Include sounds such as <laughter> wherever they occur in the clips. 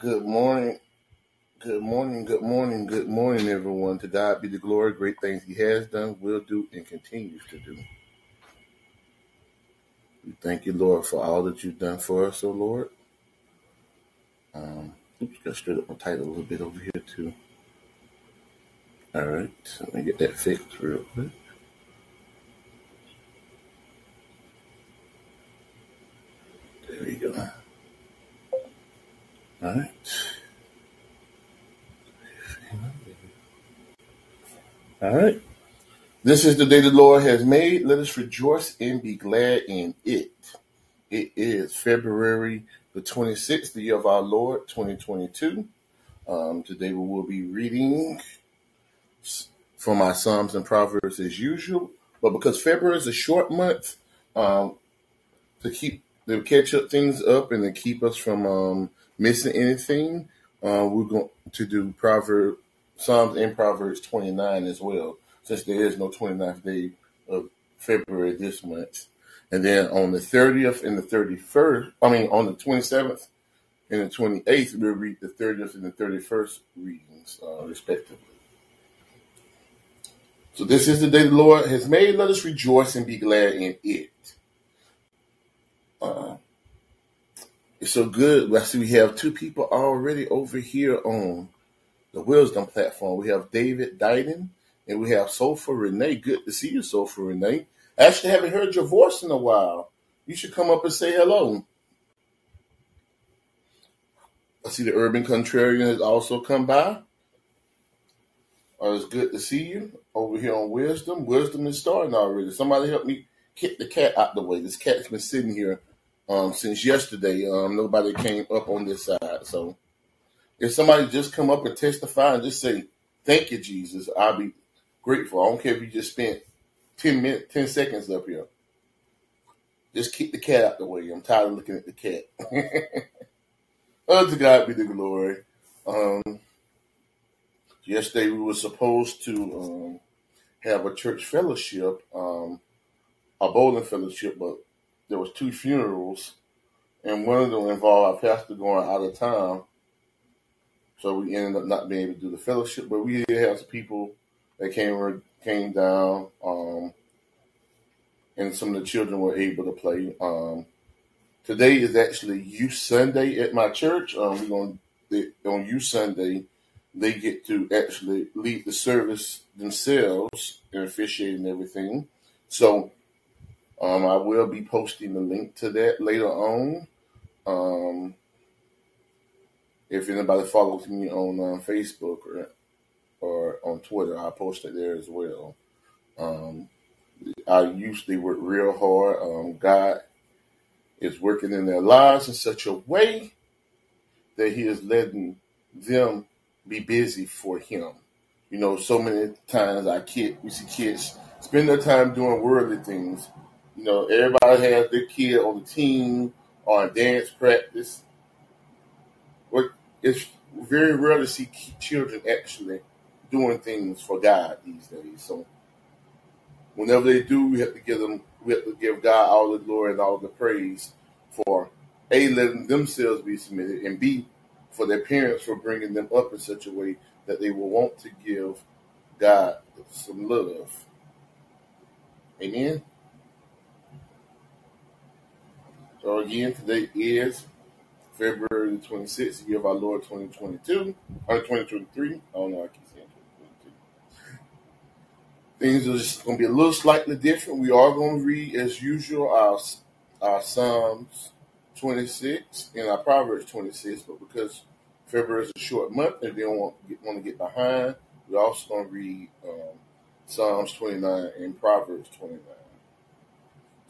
Good morning, good morning, good morning, good morning, everyone. To God be the glory, great things He has done, will do, and continues to do. We thank you, Lord, for all that you've done for us, oh Lord. Um, oops, got straight up my title a little bit over here too. All right, let me get that fixed real quick. There we go. All right. All right. This is the day the Lord has made. Let us rejoice and be glad in it. It is February the 26th, the year of our Lord, 2022. Um, today we will be reading from our Psalms and Proverbs as usual. But because February is a short month, um, to keep to catch up things up and to keep us from um, missing anything, uh, we're going to do Proverbs, Psalms and Proverbs 29 as well, since there is no 29th day of February this month. And then on the 30th and the 31st, I mean on the 27th and the 28th, we'll read the 30th and the 31st readings, uh, respectively. So this is the day the Lord has made. Let us rejoice and be glad in it. Uh, it's so good. I see we have two people already over here on the Wisdom platform. We have David Dyden and we have Sofa Renee. Good to see you, Sofa Renee. I actually haven't heard your voice in a while. You should come up and say hello. I see the Urban Contrarian has also come by. Uh, it's good to see you over here on Wisdom. Wisdom is starting already. Somebody help me kick the cat out the way. This cat's been sitting here um, since yesterday. Um, nobody came up on this side. So if somebody just come up and testify and just say, thank you, Jesus, I'll be grateful. I don't care if you just spent 10 minutes, 10 seconds up here. Just keep the cat out the way. I'm tired of looking at the cat. <laughs> Unto God be the glory. Um, yesterday we were supposed to um, have a church fellowship, um, a bowling fellowship, but there was two funerals, and one of them involved our pastor going out of town. So we ended up not being able to do the fellowship, but we did have some people that came came down, um, and some of the children were able to play. Um, today is actually Youth Sunday at my church. Um, we're going on Youth Sunday, they get to actually lead the service themselves and officiate and everything. So um, I will be posting the link to that later on. Um, if anybody follows me on uh, Facebook or or on Twitter, I post it there as well. Um, I usually work real hard. Um, God is working in their lives in such a way that He is letting them be busy for Him. You know, so many times I kid we see kids spend their time doing worldly things. You know, everybody has their kid on the team or dance practice. But it's very rare to see children actually doing things for God these days. So whenever they do, we have to give them, we have to give God all the glory and all the praise for a letting themselves be submitted, and b for their parents for bringing them up in such a way that they will want to give God some love. Amen. So again, today is February the 26th, year of our Lord 2022, or 2023. I don't know, I keep saying 2022. Things are just going to be a little slightly different. We are going to read, as usual, our, our Psalms 26 and our Proverbs 26, but because February is a short month and they don't want, want to get behind, we're also going to read um, Psalms 29 and Proverbs 29.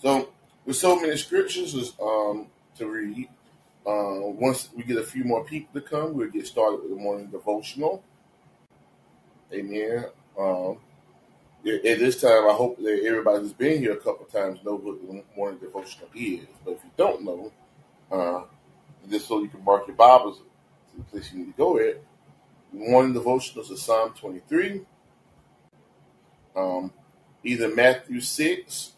So, with so many scriptures um, to read, uh, once we get a few more people to come, we'll get started with the morning devotional. Amen. Um, at this time, I hope that everybody who's been here a couple times knows what the morning devotional is. But if you don't know, uh, just so you can mark your Bibles to the place you need to go at, morning devotionals are Psalm 23, um, either Matthew 6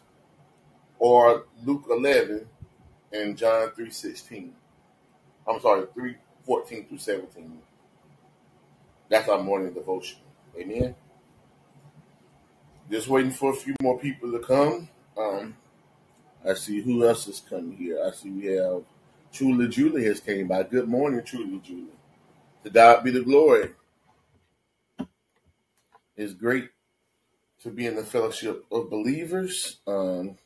or Luke 11 and John 3.16. I'm sorry, 3, 14 through 17. That's our morning devotion. Amen. Just waiting for a few more people to come. Um, I see who else is coming here. I see we have Truly Julie has came by. Good morning, Truly Julie. To God be the glory. It's great to be in the fellowship of believers. Um,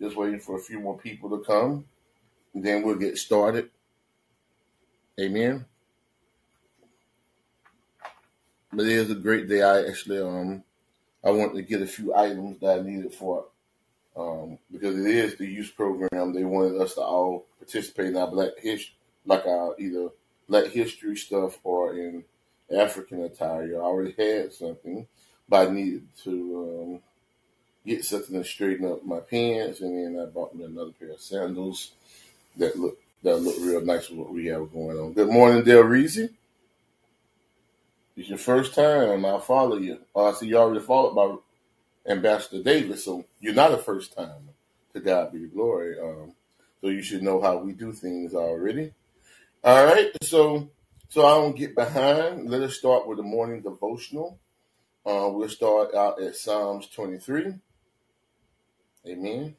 just waiting for a few more people to come. Then we'll get started. Amen. But it is a great day. I actually um I wanted to get a few items that I needed for um because it is the youth program. They wanted us to all participate in our black history like our either black history stuff or in African attire. I already had something, but I needed to um, get something to straighten up my pants, and then I bought me another pair of sandals that look that look real nice with what we have going on. Good morning, Del Reezy. It's your first time. I'll follow you. Oh, I see you already followed by Ambassador Davis, so you're not a first time. To God be the glory. Um, so you should know how we do things already. All right, so so I don't get behind. Let us start with the morning devotional. Uh, we'll start out at Psalms 23. Amen.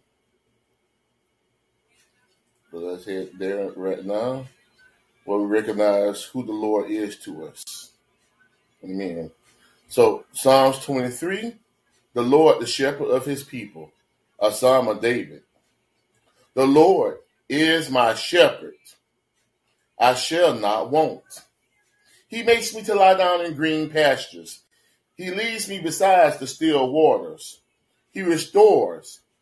So let's head there right now, where we recognize who the Lord is to us. Amen. So Psalms 23, the Lord, the shepherd of his people, a psalm of David. The Lord is my shepherd. I shall not want. He makes me to lie down in green pastures. He leads me beside the still waters. He restores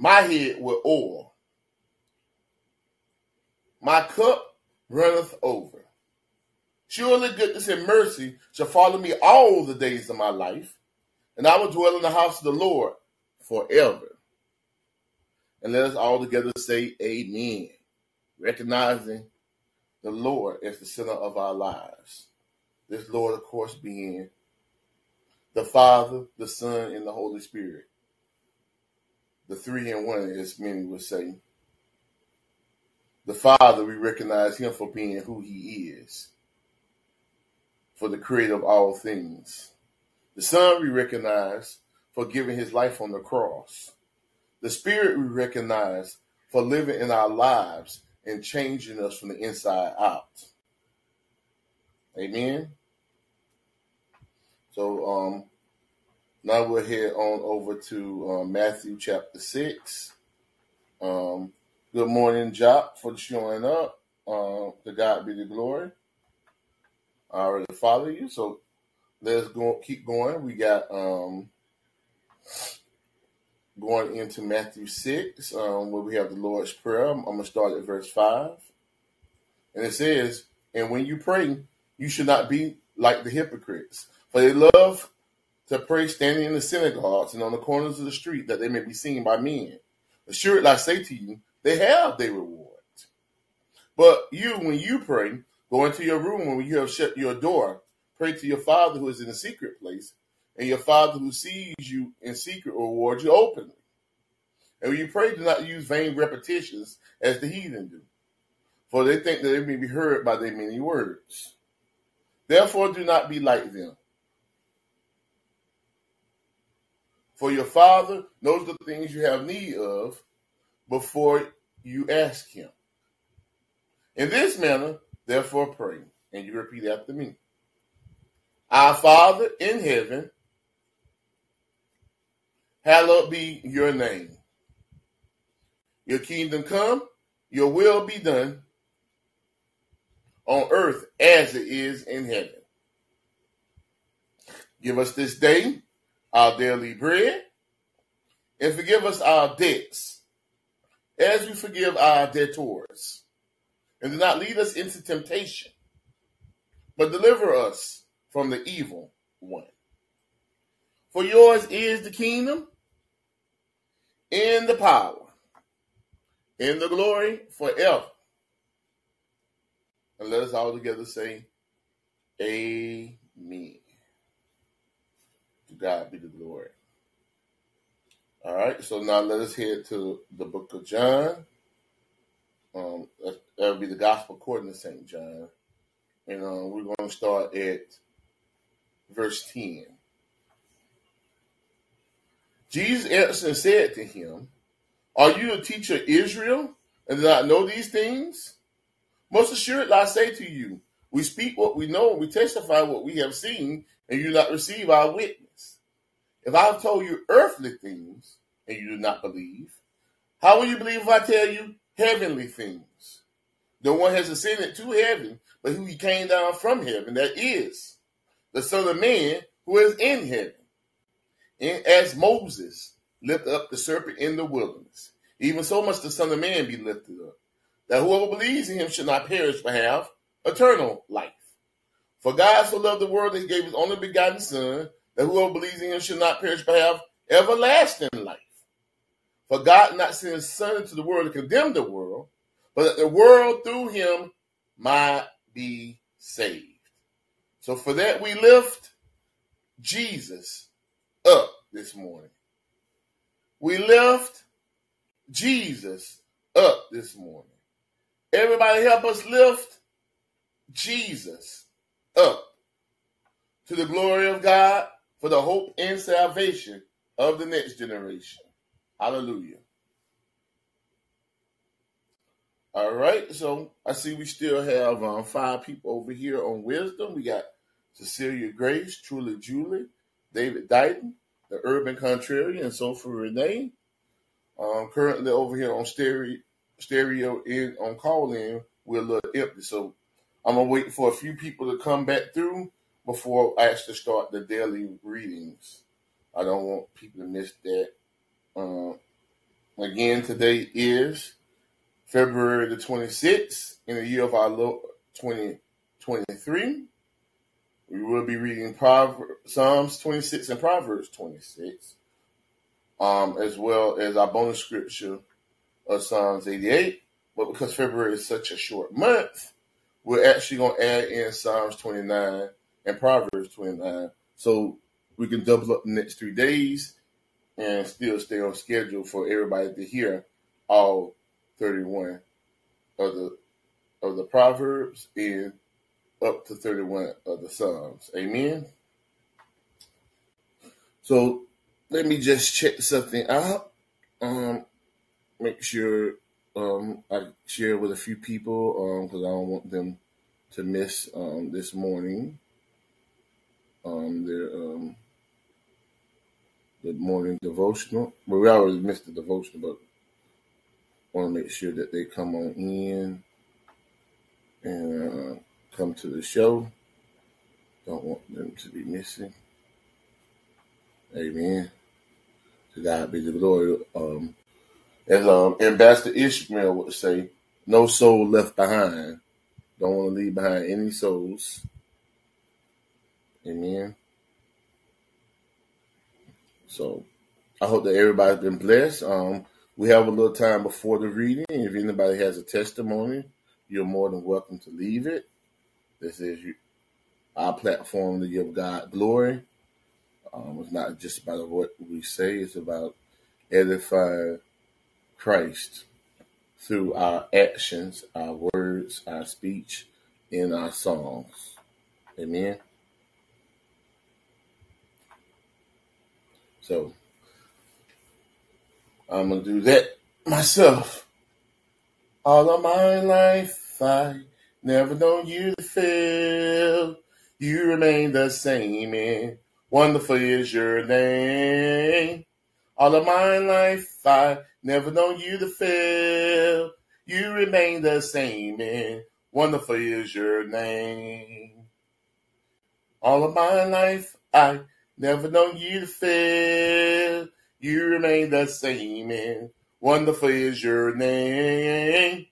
my head with oil. My cup runneth over. Surely goodness and mercy shall follow me all the days of my life, and I will dwell in the house of the Lord forever. And let us all together say amen, recognizing the Lord as the center of our lives. This Lord, of course, being the Father, the Son, and the Holy Spirit. The three in one, as many would say. The Father, we recognize him for being who he is, for the creator of all things. The Son, we recognize for giving his life on the cross. The Spirit, we recognize for living in our lives and changing us from the inside out. Amen. So um, now we'll head on over to um, Matthew chapter 6. Um, good morning, Jock, for showing up. Uh, to God be the glory. I already follow you, so let's go keep going. We got um, going into Matthew 6, um, where we have the Lord's Prayer. I'm, I'm going to start at verse 5. And it says, And when you pray, you should not be like the hypocrites for they love to pray standing in the synagogues and on the corners of the street that they may be seen by men. Assuredly, I say to you, they have their reward. But you, when you pray, go into your room when you have shut your door, pray to your Father who is in the secret place, and your Father who sees you in secret will reward you openly. And when you pray, do not use vain repetitions as the heathen do, for they think that they may be heard by their many words. Therefore, do not be like them For your Father knows the things you have need of before you ask Him. In this manner, therefore, pray. And you repeat after me Our Father in heaven, hallowed be your name. Your kingdom come, your will be done on earth as it is in heaven. Give us this day our daily bread, and forgive us our debts, as we forgive our debtors. and do not lead us into temptation, but deliver us from the evil one. For yours is the kingdom and the power and the glory forever. And let us all together say, Amen. God be the glory. All right, so now let us head to the book of John. Um, that will be the gospel according to St. John. And um, we're going to start at verse 10. Jesus answered and said to him, Are you a teacher of Israel and do not know these things? Most assuredly, I say to you, we speak what we know and we testify what we have seen, and you not receive our witness. If I told you earthly things and you do not believe, how will you believe if I tell you heavenly things? No one has ascended to heaven, but who he came down from heaven, that is the Son of Man who is in heaven. And as Moses lifted up the serpent in the wilderness, even so must the Son of Man be lifted up, that whoever believes in him should not perish but have eternal life. For God so loved the world that he gave his only begotten Son, that whoever believes in him should not perish but have everlasting life. For God not sent his Son into the world to condemn the world, but that the world through him might be saved. So for that we lift Jesus up this morning. We lift Jesus up this morning. Everybody help us lift Jesus up to the glory of God for the hope and salvation of the next generation. Hallelujah. All right, so I see we still have um, five people over here on wisdom. We got Cecilia Grace, Truly Julie, David Dighton, the Urban Contrarian, and so for Renee. Um, currently over here on stereo, stereo in on Callin, we're a little empty, so I'm gonna wait for a few people to come back through before I actually start the daily readings. I don't want people to miss that. Um, again, today is February the 26th in the year of our Lord 2023. We will be reading Psalms 26 and Proverbs 26, um, as well as our bonus scripture of Psalms 88. But because February is such a short month, we're actually going to add in Psalms 29 and Proverbs 29 so we can double up the next three days and still stay on schedule for everybody to hear all 31 of the of the proverbs and up to 31 of the psalms. Amen? So let me just check something out. Um make sure um i share with a few people um because i don't want them to miss um this morning um their um the morning devotional. Well, we already missed the devotional, but want to make sure that they come on in and uh, come to the show. Don't want them to be missing. Amen. To God be the glory. Um, as um, Ambassador Ishmael would say, no soul left behind. Don't want to leave behind any souls. Amen. So I hope that everybody's been blessed. Um, we have a little time before the reading. If anybody has a testimony, you're more than welcome to leave it. This is our platform to give God glory. Um, it's not just about what we say, it's about edifying Christ through our actions, our words, our speech, and our songs. Amen. So I'm gonna do that myself. All of my life I never known you to fail. You remain the same and wonderful is your name. All of my life I never known you to fail. You remain the same and wonderful is your name. All of my life I Never known you to fail. You remain the same, and wonderful is your name.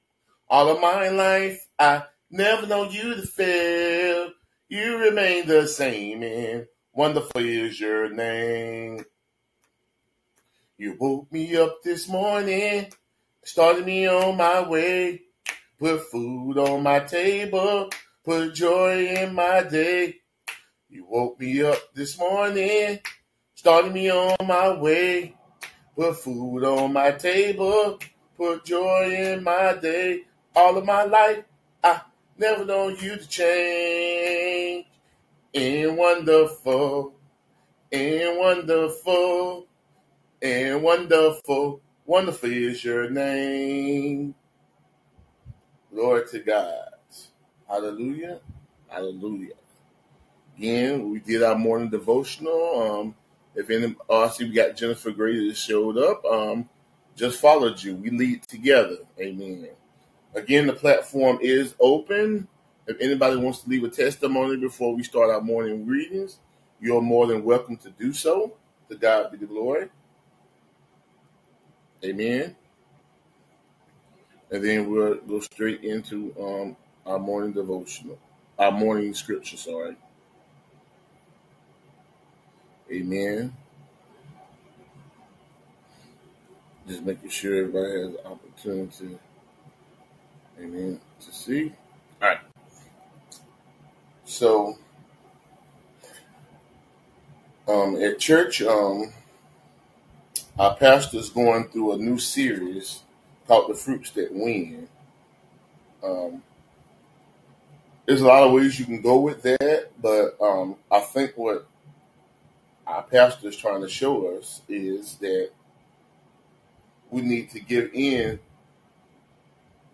All of my life, I never known you to fail. You remain the same, and wonderful is your name. You woke me up this morning, started me on my way, put food on my table, put joy in my day. You woke me up this morning, started me on my way, put food on my table, put joy in my day. All of my life, I never known you to change. And wonderful, and wonderful, and wonderful, wonderful is your name. Glory to God. Hallelujah. Hallelujah. Again, we did our morning devotional. Um, if any, oh, I we got Jennifer Gray that showed up. Um, just followed you. We lead together. Amen. Again, the platform is open. If anybody wants to leave a testimony before we start our morning readings, you're more than welcome to do so. To God be the glory. Amen. And then we'll go straight into um, our morning devotional, our morning scripture, sorry. Amen. Just making sure everybody has the opportunity, amen, to see. All right. So, um, at church, um, our pastor's going through a new series called "The Fruits That Win." Um, there's a lot of ways you can go with that, but um, I think what our pastor is trying to show us is that we need to give in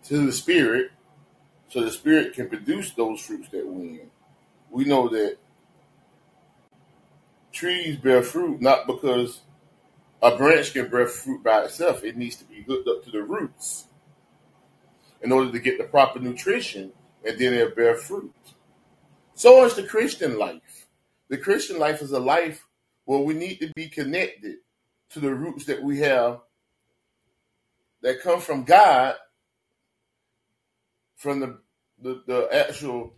to the spirit so the spirit can produce those fruits that win. We know that trees bear fruit not because a branch can bear fruit by itself. It needs to be hooked up to the roots in order to get the proper nutrition and then it'll bear fruit. So is the Christian life. The Christian life is a life where we need to be connected to the roots that we have that come from God, from the, the, the actual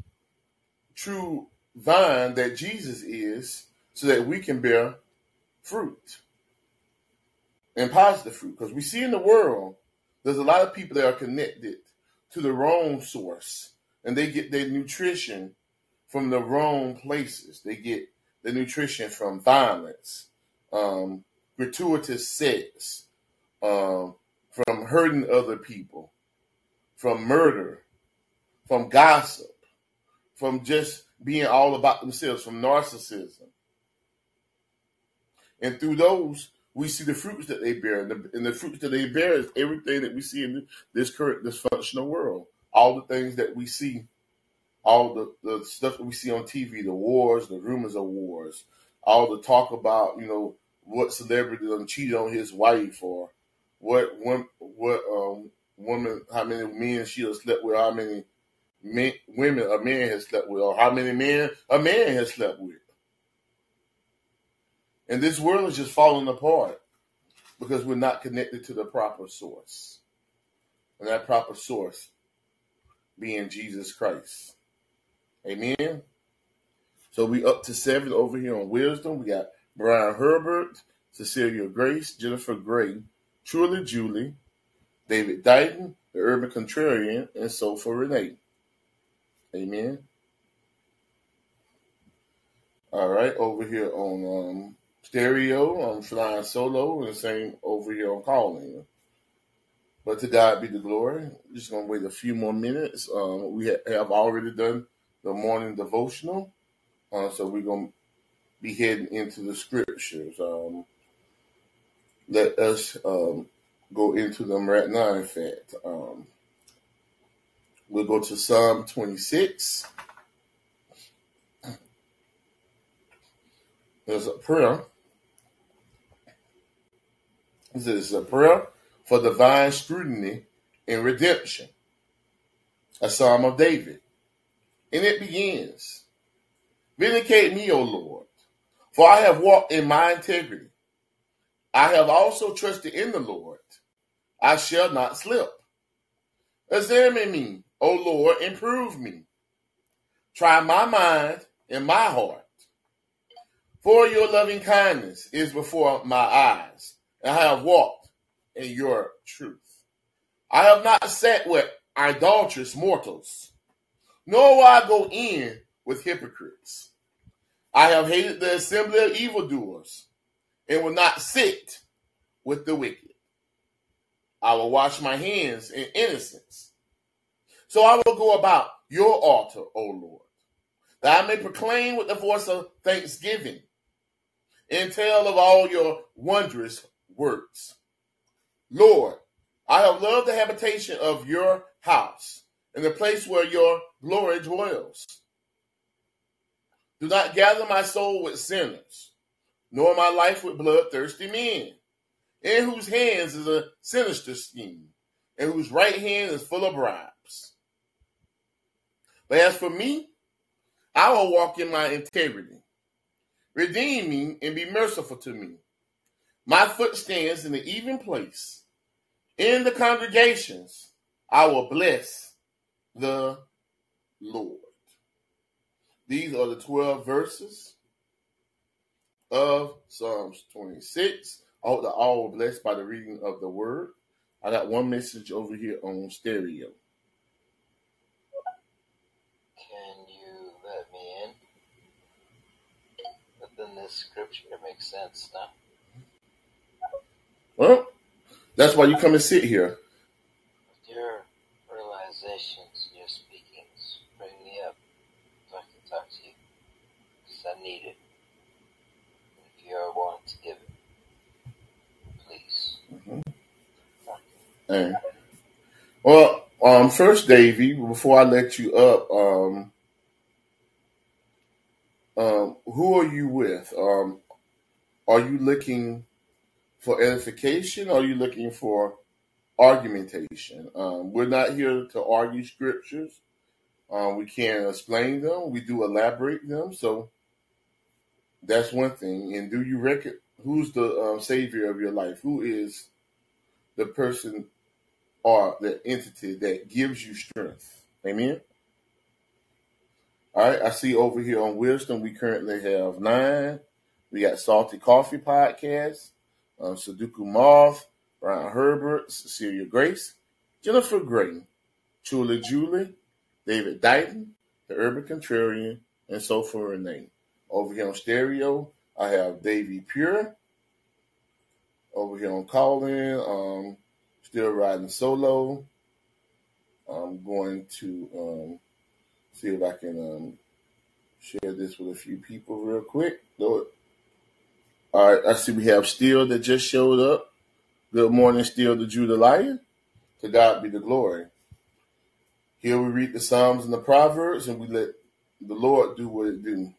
true vine that Jesus is, so that we can bear fruit and positive fruit. Because we see in the world, there's a lot of people that are connected to the wrong source and they get their nutrition from the wrong places. They get the nutrition from violence, um, gratuitous sex, um, from hurting other people, from murder, from gossip, from just being all about themselves, from narcissism. And through those, we see the fruits that they bear. And the, and the fruits that they bear is everything that we see in this current dysfunctional world. All the things that we see, all the, the stuff that we see on TV, the wars, the rumors of wars, all the talk about, you know, what celebrity done cheated on his wife or what what um woman how many men she has slept with, how many men, women a man has slept with, or how many men a man has slept with. And this world is just falling apart because we're not connected to the proper source. And that proper source being Jesus Christ. Amen. So we up to seven over here on wisdom. We got Brian Herbert, Cecilia Grace, Jennifer Gray, Truly Julie, David Dighton, the Urban Contrarian, and so for Renee. Amen. All right, over here on um, stereo, I'm flying solo, and the same over here on Callin. But to God be the glory. Just gonna wait a few more minutes. Um, we ha- have already done the morning devotional, uh, so we're gonna be heading into the scriptures. Um, let us um, go into them right now. In fact, um, we'll go to Psalm 26. There's a prayer. This is a prayer for divine scrutiny and redemption. A psalm of David. And it begins Vindicate me, O Lord, for I have walked in my integrity. I have also trusted in the Lord. I shall not slip. Examine me, O Lord, and prove me. Try my mind and my heart. For your loving kindness is before my eyes, and I have walked in your truth. I have not sat with idolatrous mortals, nor will I go in with hypocrites. I have hated the assembly of evildoers, and will not sit with the wicked. I will wash my hands in innocence. So I will go about your altar, O Lord, that I may proclaim with the voice of thanksgiving and tell of all your wondrous works. Lord, I have loved the habitation of your house and the place where your glory dwells. Do not gather my soul with sinners, nor my life with bloodthirsty men, in whose hands is a sinister scheme, and whose right hand is full of bribes. But as for me, I will walk in my integrity. Redeem me and be merciful to me. My foot stands in the even place. In the congregations, I will bless the Lord. These are the 12 verses of Psalms 26. I hope that all were blessed by the reading of the word. I got one message over here on stereo. Can you let me in? Within this scripture, makes sense, no? Well, that's why you come and sit here. With your realizations and your speakings, bring me up so I can talk to you. Because I need it. If you are willing to give it, please. And, well, um, first, Davy, before I let you up, um, um, who are you with? Um, are you looking for edification? Or are you looking for argumentation? Um, we're not here to argue scriptures. Um, we can't explain them. We do elaborate them. So that's one thing. And do you reckon who's the um, savior of your life? Who is the person or the entity that gives you strength? Amen. All right. I see over here on Wisdom, we currently have nine. We got Salty Coffee Podcast, um, Sudoku Moth, Brian Herbert, Cecilia Grace, Jennifer Gray, Truly Julie, David Dighton, The Urban Contrarian, and so for Renee. Over here on stereo, I have Davy Pure. Over here on Callin, um, still riding solo. I'm going to um, see if I can um, share this with a few people real quick. It. All right, I see we have Steel that just showed up. Good morning, Steel the Judah Lion. To God be the glory. Here we read the Psalms and the Proverbs, and we let the Lord do what it do.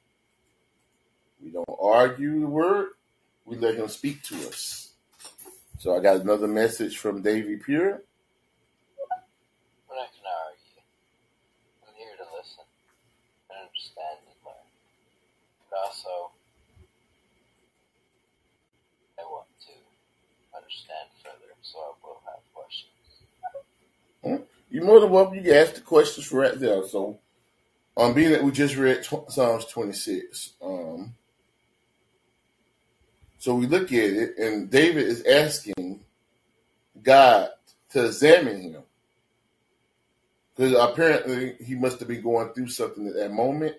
Argue the word. We let Him speak to us. So I got another message from Davy Pure. We're not to argue. I'm here to listen and understand and learn. But also, I want to understand further, so I will have questions. You're more than welcome. You can ask the questions right there. So, um, being that we just read tw- Psalms 26, um, so we look at it, and David is asking God to examine him because apparently he must have been going through something at that moment,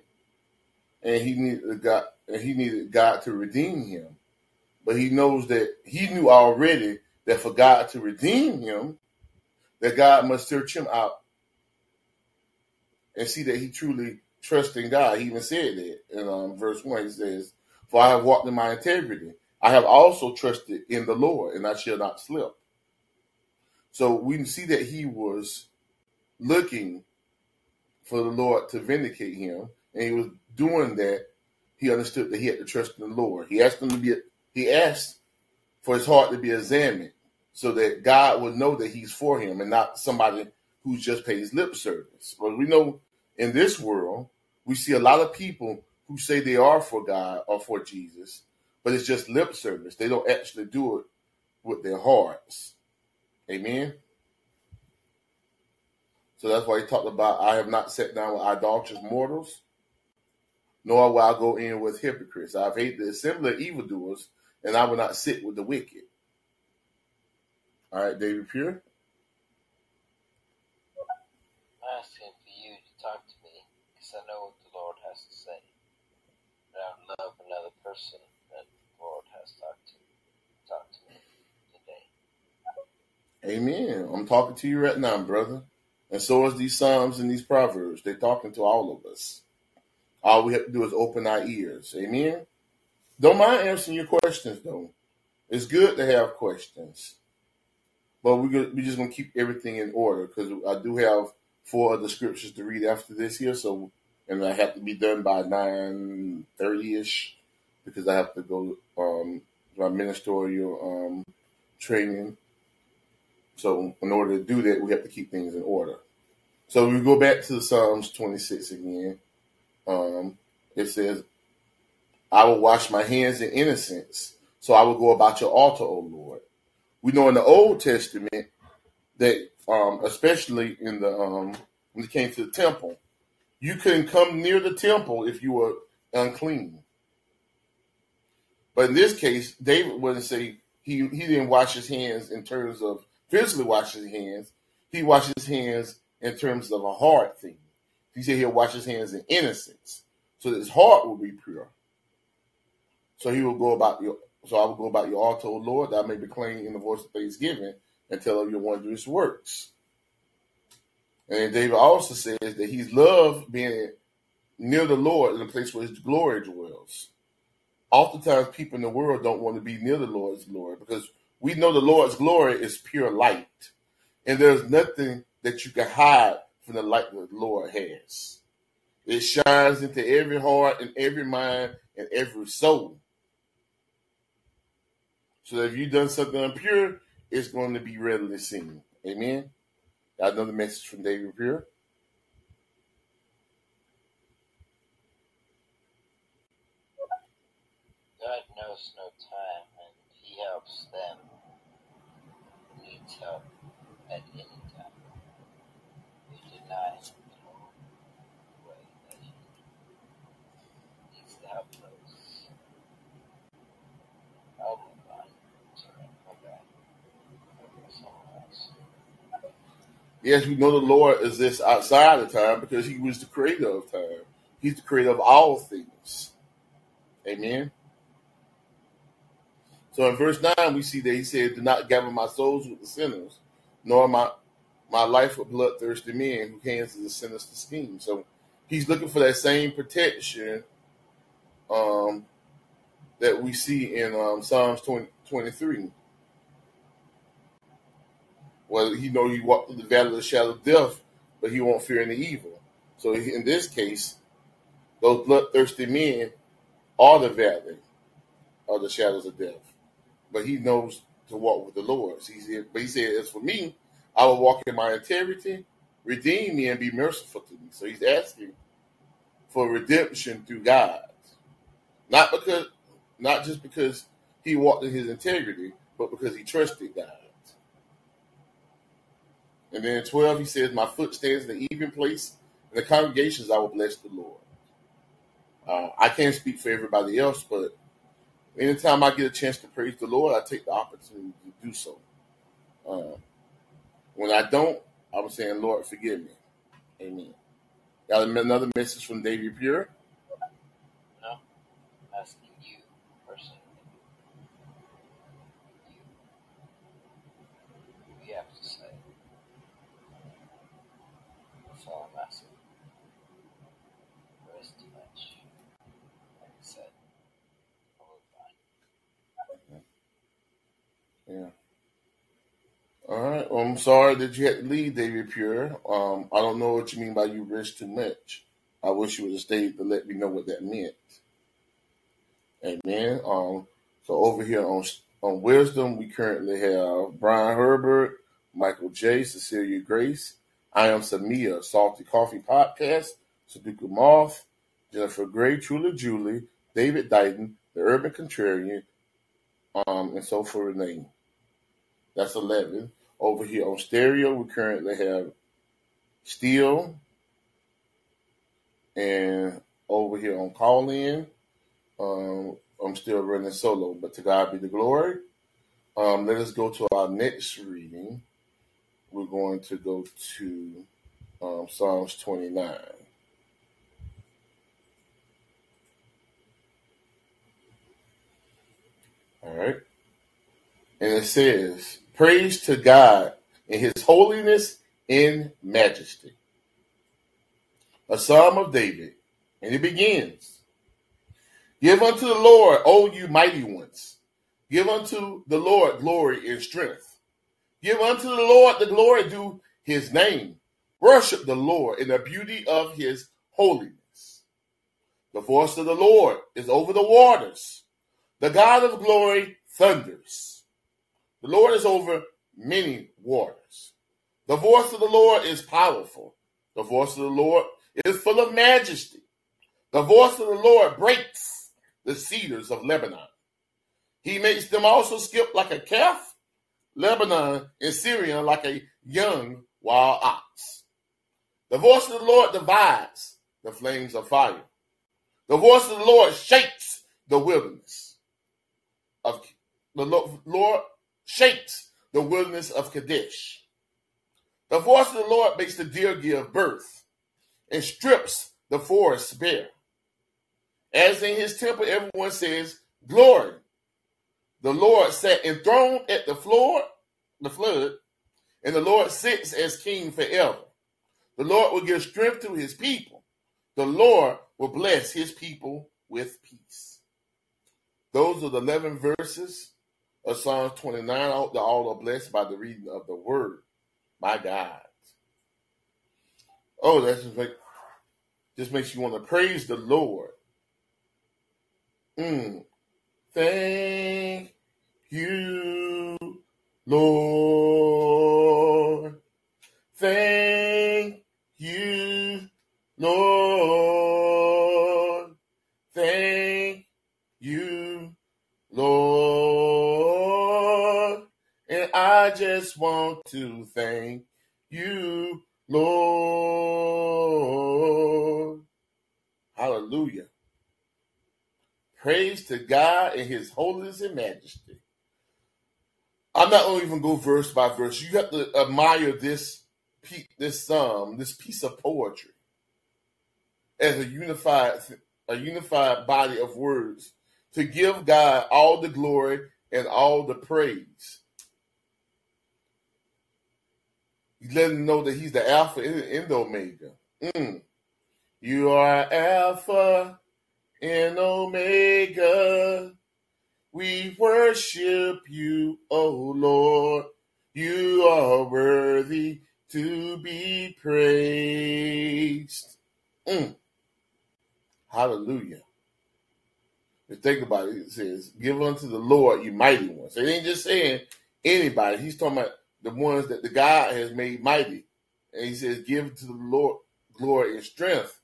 and he needed God, and he needed God to redeem him. But he knows that he knew already that for God to redeem him, that God must search him out and see that he truly trusts in God. He even said that in um, verse 1. He says, For I have walked in my integrity. I have also trusted in the Lord, and I shall not slip. So we can see that he was looking for the Lord to vindicate him, and he was doing that. He understood that he had to trust in the Lord. He asked him to be. He asked for his heart to be examined, so that God would know that he's for him and not somebody who just pays lip service. But we know in this world, we see a lot of people who say they are for God or for Jesus, but it's just lip service. They don't actually do it with their hearts. Amen. So that's why he talked about, I have not sat down with idolatrous mortals, nor will I go in with hypocrites. I've hated the assembly of evildoers, and I will not sit with the wicked. All right, David Pure. I'm asking for you to talk to me because I know what the Lord has to say. And I would love another person Lord has talked to talk to me today. Amen. I'm talking to you right now, brother. And so is these Psalms and these Proverbs. They're talking to all of us. All we have to do is open our ears. Amen. Don't mind answering your questions, though. It's good to have questions. But we're, gonna, we're just going to keep everything in order because I do have four other scriptures to read after this here. So, and I have to be done by 9.30ish because I have to go um, my ministerial um, training so in order to do that, we have to keep things in order. So we go back to the Psalms 26 again. Um, it says, I will wash my hands in innocence, so I will go about your altar, O Lord. We know in the Old Testament that, um, especially in the um, when it came to the temple, you couldn't come near the temple if you were unclean. But in this case, David wouldn't say he he didn't wash his hands in terms of physically wash his hands. He washes his hands in terms of a heart thing. He said he'll wash his hands in innocence, so that his heart will be pure. So he will go about your. So I will go about your altar, Lord, that I may be clean in the voice of thanksgiving and tell of your wondrous works. And David also says that he's loved being near the Lord in the place where his glory dwells. Oftentimes, people in the world don't want to be near the Lord's glory because we know the Lord's glory is pure light, and there's nothing that you can hide from the light that the Lord has. It shines into every heart and every mind and every soul. So if you've done something impure, it's going to be readily seen. Amen. Got another message from David Pure. No time, and He helps them needs help at any time. He denies no way that He needs to help those. I'll move on. Okay, someone. Yes, we know the Lord exists outside of time because He was the creator of time. He's the creator of all things. Amen. So in verse 9, we see that he said, Do not gather my souls with the sinners, nor my my life with bloodthirsty men who hands to the sinister scheme. So he's looking for that same protection um, that we see in um, Psalms 20, 23. Well, he know he walked through the valley of the shadow of death, but he won't fear any evil. So in this case, those bloodthirsty men are the valley of the shadows of death. But he knows to walk with the Lord. He said, but he said, as for me, I will walk in my integrity, redeem me, and be merciful to me. So he's asking for redemption through God, not because, not just because he walked in his integrity, but because he trusted God. And then in 12, he says, My foot stands in the even place, in the congregations I will bless the Lord. Uh, I can't speak for everybody else, but anytime I get a chance to praise the Lord, I take the opportunity to do so. Uh, when I don't, I'm saying, Lord, forgive me. Amen. Got another message from David Pure. No, I'm asking you personally. You. What you have to say. That's all I'm asking. There is too much. Like I said, I will find. Yeah. All right. Well, I'm sorry that you had to leave, David Pure. Um, I don't know what you mean by you risk too much. I wish you would have stayed to let me know what that meant. Amen. Um, so over here on on Wisdom, we currently have Brian Herbert, Michael J, Cecilia Grace. I am Samia, Salty Coffee Podcast, Saduka Moth, Jennifer Gray, Truly Julie, David Dighton, The Urban Contrarian, um, and so for Renee. That's 11. Over here on stereo, we currently have Steel. And over here on Callin, um, I'm still running solo, but to God be the glory. Um, let us go to our next reading. We're going to go to um, Psalms 29. All right. And it says, Praise to God in his holiness in majesty. A psalm of David. And it begins Give unto the Lord, O you mighty ones. Give unto the Lord glory and strength. Give unto the Lord the glory due his name. Worship the Lord in the beauty of his holiness. The voice of the Lord is over the waters. The God of glory thunders. The Lord is over many waters. The voice of the Lord is powerful. The voice of the Lord is full of majesty. The voice of the Lord breaks the cedars of Lebanon. He makes them also skip like a calf, Lebanon and Syria like a young wild ox. The voice of the Lord divides the flames of fire. The voice of the Lord shakes the wilderness of the Lord shakes the wilderness of Kadesh. The voice of the Lord makes the deer give birth and strips the forest bare. As in his temple, everyone says, Glory. The Lord sat enthroned at the floor, the flood, and the Lord sits as king forever. The Lord will give strength to his people. The Lord will bless his people with peace. Those are the 11 verses of Psalms 29. I hope that all are blessed by the reading of the word. My God. Oh, that's just like just makes you want to praise the Lord. Mm. Thank you, Lord. Just want to thank you, Lord. Hallelujah. Praise to God in his holiness and majesty. I'm not to even go verse by verse. You have to admire this this psalm, this piece of poetry, as a unified a unified body of words to give God all the glory and all the praise. You let him know that he's the Alpha and Omega. Mm. You are Alpha and Omega. We worship you, O Lord. You are worthy to be praised. Mm. Hallelujah. But think about it. It says, Give unto the Lord, you mighty ones. It ain't just saying anybody. He's talking about the ones that the God has made mighty. And he says, Give to the Lord glory and strength.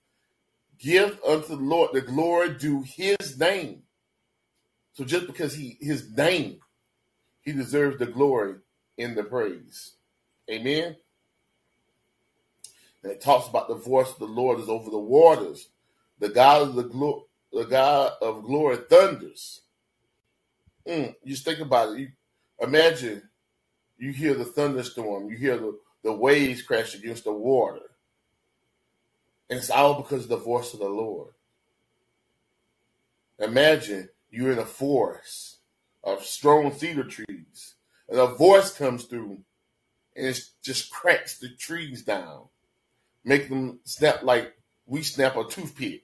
Give unto the Lord the glory due his name. So just because he his name, he deserves the glory in the praise. Amen. And it talks about the voice of the Lord is over the waters. The God of the glory, the God of glory thunders. Mm, you think about it. You imagine you hear the thunderstorm, you hear the, the waves crash against the water. And it's all because of the voice of the Lord. Imagine you're in a forest of strong cedar trees, and a voice comes through and it just cracks the trees down, make them snap like we snap a toothpick.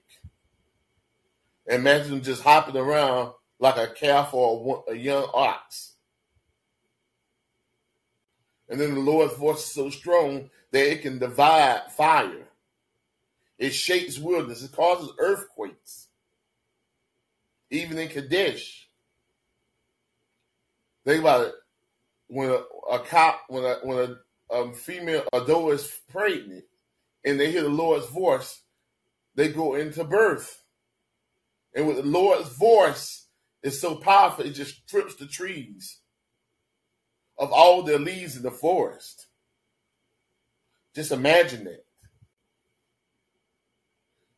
Imagine them just hopping around like a calf or a, young ox. And then the Lord's voice is so strong that it can divide fire it shakes wilderness. It causes earthquakes. Even in Kadesh. Think about it. When a, a cop, when a when a um, female a doe is pregnant, and they hear the Lord's voice, they go into birth. And with the Lord's voice, is so powerful, it just strips the trees of all their leaves in the forest. Just imagine that.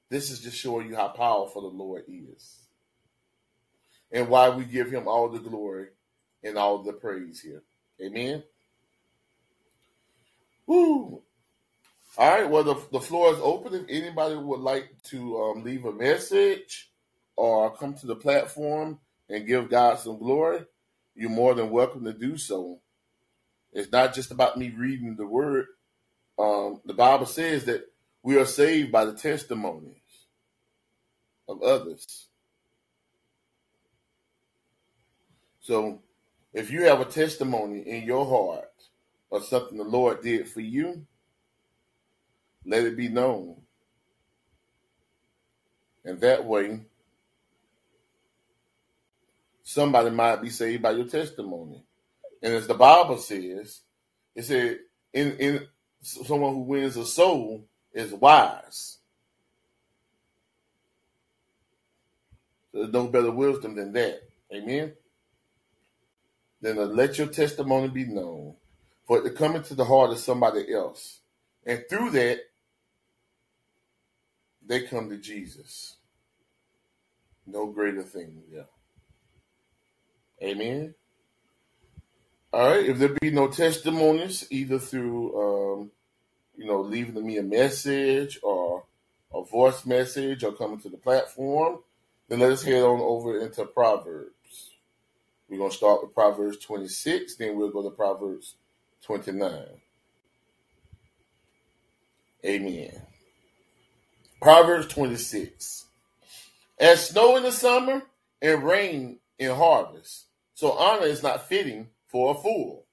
This is just showing you how powerful the Lord is and why we give him all the glory and all the praise here. Amen. Woo. All right. Well, the, the floor is open. If anybody would like to um, leave a message or come to the platform and give God some glory, you're more than welcome to do so. It's not just about me reading the word. Um, the Bible says that we are saved by the testimonies of others. So if you have a testimony in your heart of something the Lord did for you, let it be known. And that way, somebody might be saved by your testimony. And as the Bible says, it said, in, in someone who wins a soul is wise. There's no better wisdom than that. Amen. Then uh, let your testimony be known, for it to come into the heart of somebody else. And through that, they come to Jesus. No greater thing, yeah. Amen. All right. If there be no testimonies, either through, um, you know, leaving me a message or a voice message or coming to the platform, then let us head on over into Proverbs. We're going to start with Proverbs 26, then we'll go to Proverbs 29. Amen. Proverbs 26. As snow in the summer and rain in harvest, so honor is not fitting for a fool.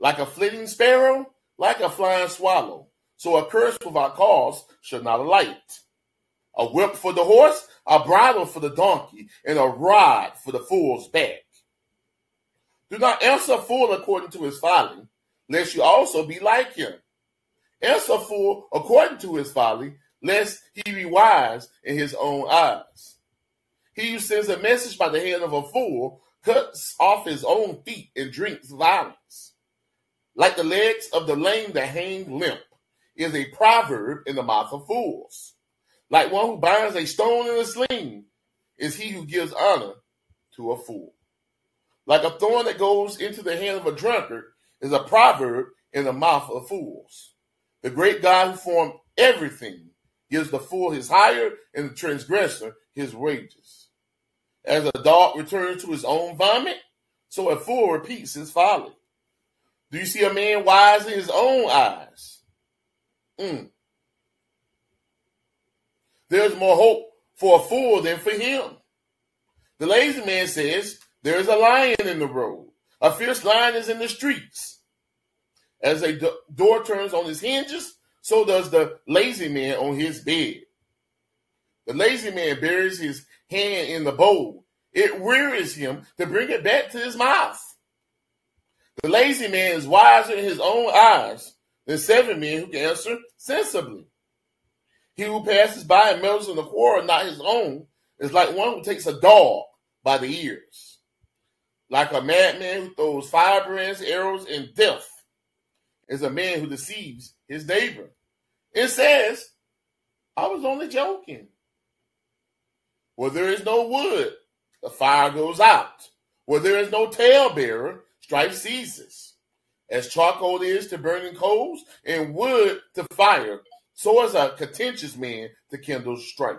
Like a flitting sparrow, like a flying swallow, so a curse without cause should not alight. A whip for the horse, a bridle for the donkey, and a rod for the fool's back. Do not answer a fool according to his folly, lest you also be like him. Answer a fool according to his folly, lest he be wise in his own eyes. He who sends a message by the hand of a fool cuts off his own feet and drinks violence. Like the legs of the lame that hang limp is a proverb in the mouth of fools. Like one who binds a stone in a sling is he who gives honor to a fool. Like a thorn that goes into the hand of a drunkard is a proverb in the mouth of fools. The great God who formed everything gives the fool his hire and the transgressor his wages. As a dog returns to his own vomit, so a fool repeats his folly. Do you see a man wise in his own eyes? Mm. There's more hope for a fool than for him. The lazy man says, there is a lion in the road. A fierce lion is in the streets. As a do- door turns on his hinges, so does the lazy man on his bed. The lazy man buries his hand in the bowl. It wearies him to bring it back to his mouth. The lazy man is wiser in his own eyes than seven men who can answer sensibly. He who passes by and meddles in the quarrel not his own is like one who takes a dog by the ears like a madman who throws firebrands, arrows, and death is a man who deceives his neighbor. It says, I was only joking. Where there is no wood, the fire goes out. Where there is no talebearer, strife ceases. As charcoal is to burning coals and wood to fire, so is a contentious man to kindle strife.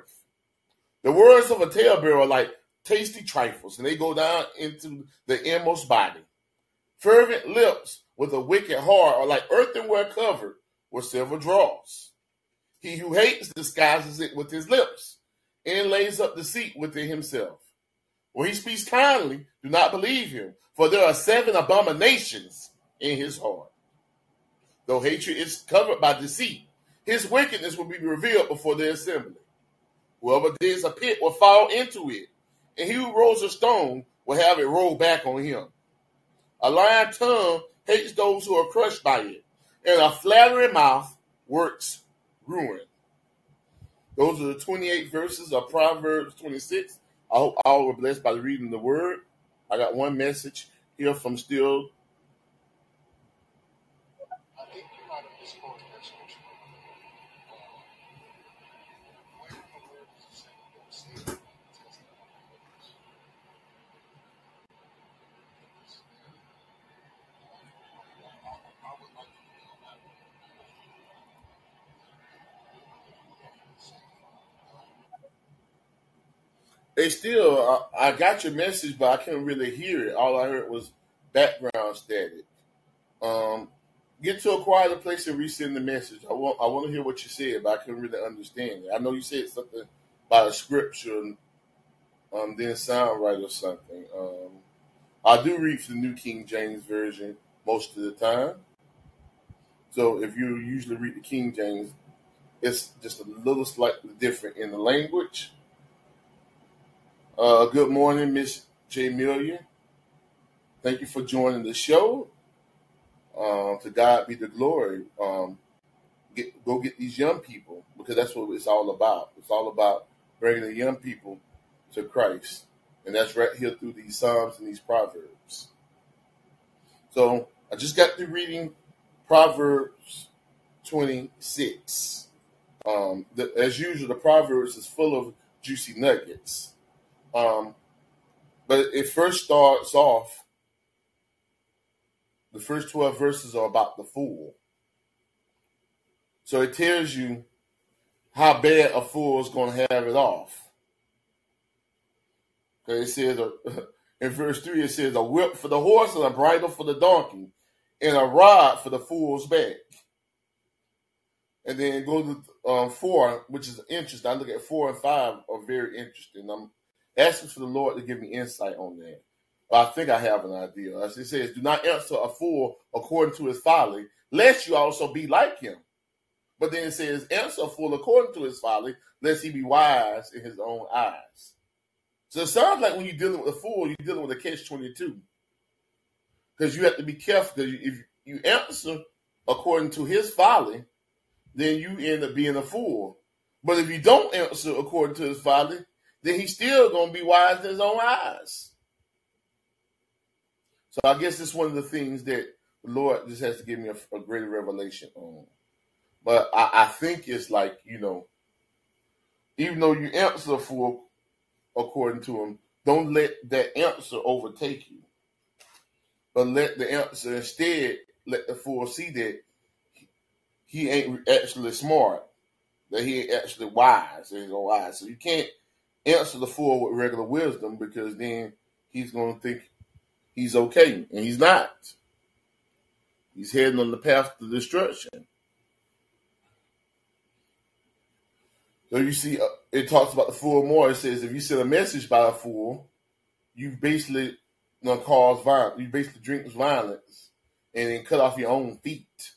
The words of a talebearer are like tasty trifles, and they go down into the inmost body. Fervent lips with a wicked heart are like earthenware covered with silver drawers. He who hates disguises it with his lips and lays up deceit within himself. When he speaks kindly, do not believe him, for there are seven abominations in his heart. Though hatred is covered by deceit, his wickedness will be revealed before the assembly. Whoever digs a pit will fall into it, and he who rolls a stone will have it roll back on him. A lying tongue hates those who are crushed by it, and a flattering mouth works ruin. Those are the 28 verses of Proverbs 26. I hope all were blessed by reading the word. I got one message here from Still. I think you might have misquoted that scripture. They still, I, I got your message, but I couldn't really hear it. All I heard was background static. Um, get to a quieter place and resend the message. I want, I want to hear what you said, but I couldn't really understand it. I know you said something about a scripture, um, then sound right or something. Um, I do read the New King James Version most of the time. So if you usually read the King James, it's just a little slightly different in the language. Uh, good morning, Miss J. Thank you for joining the show. Um, to God be the glory. Um, get, go get these young people because that's what it's all about. It's all about bringing the young people to Christ, and that's right here through these Psalms and these Proverbs. So I just got through reading Proverbs 26. Um, the, as usual, the Proverbs is full of juicy nuggets. Um, but it first starts off, the first 12 verses are about the fool. So it tells you how bad a fool is going to have it off. Okay, it says <laughs> in verse 3, it says, A whip for the horse and a bridle for the donkey, and a rod for the fool's back. And then go to um, 4, which is interesting. I look at 4 and 5 are very interesting. I'm asking for the Lord to give me insight on that. But I think I have an idea. As it says, do not answer a fool according to his folly, lest you also be like him. But then it says, answer a fool according to his folly, lest he be wise in his own eyes. So it sounds like when you're dealing with a fool, you're dealing with a catch 22. Because you have to be careful, because if you answer according to his folly, then you end up being a fool. But if you don't answer according to his folly, then he's still going to be wise in his own eyes. So I guess it's one of the things that the Lord just has to give me a, a greater revelation on. But I, I, think it's like, you know, even though you answer for according to him, don't let that answer overtake you. But let the answer instead let the fool see that he ain't actually smart, that he ain't actually wise in his own eyes. So you can't answer the fool with regular wisdom because then he's going to think he's okay, and he's not. He's heading on the path to destruction. So you see, uh, it talks about the fool more. It says if you send a message by a fool, you basically you know, cause violence. You basically drink violence and then cut off your own feet.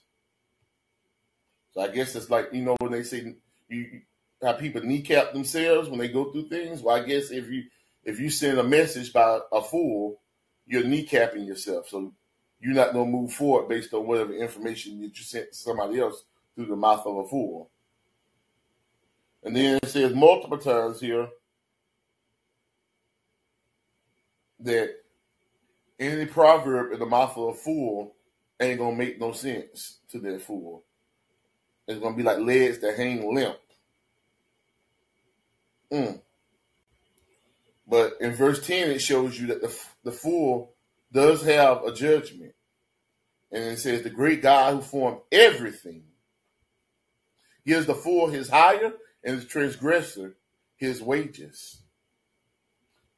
So I guess it's like you know when they say you how people kneecap themselves when they go through things. Well, I guess if you if you send a message by a fool, you're kneecapping yourself. So you're not gonna move forward based on whatever information that you sent to somebody else through the mouth of a fool. And then it says multiple times here that any proverb in the mouth of a fool ain't gonna make no sense to that fool. It's gonna be like legs that hang limp. Mm. But in verse 10, it shows you that the, the fool does have a judgment. And it says, The great God who formed everything gives the fool his hire and the transgressor his wages.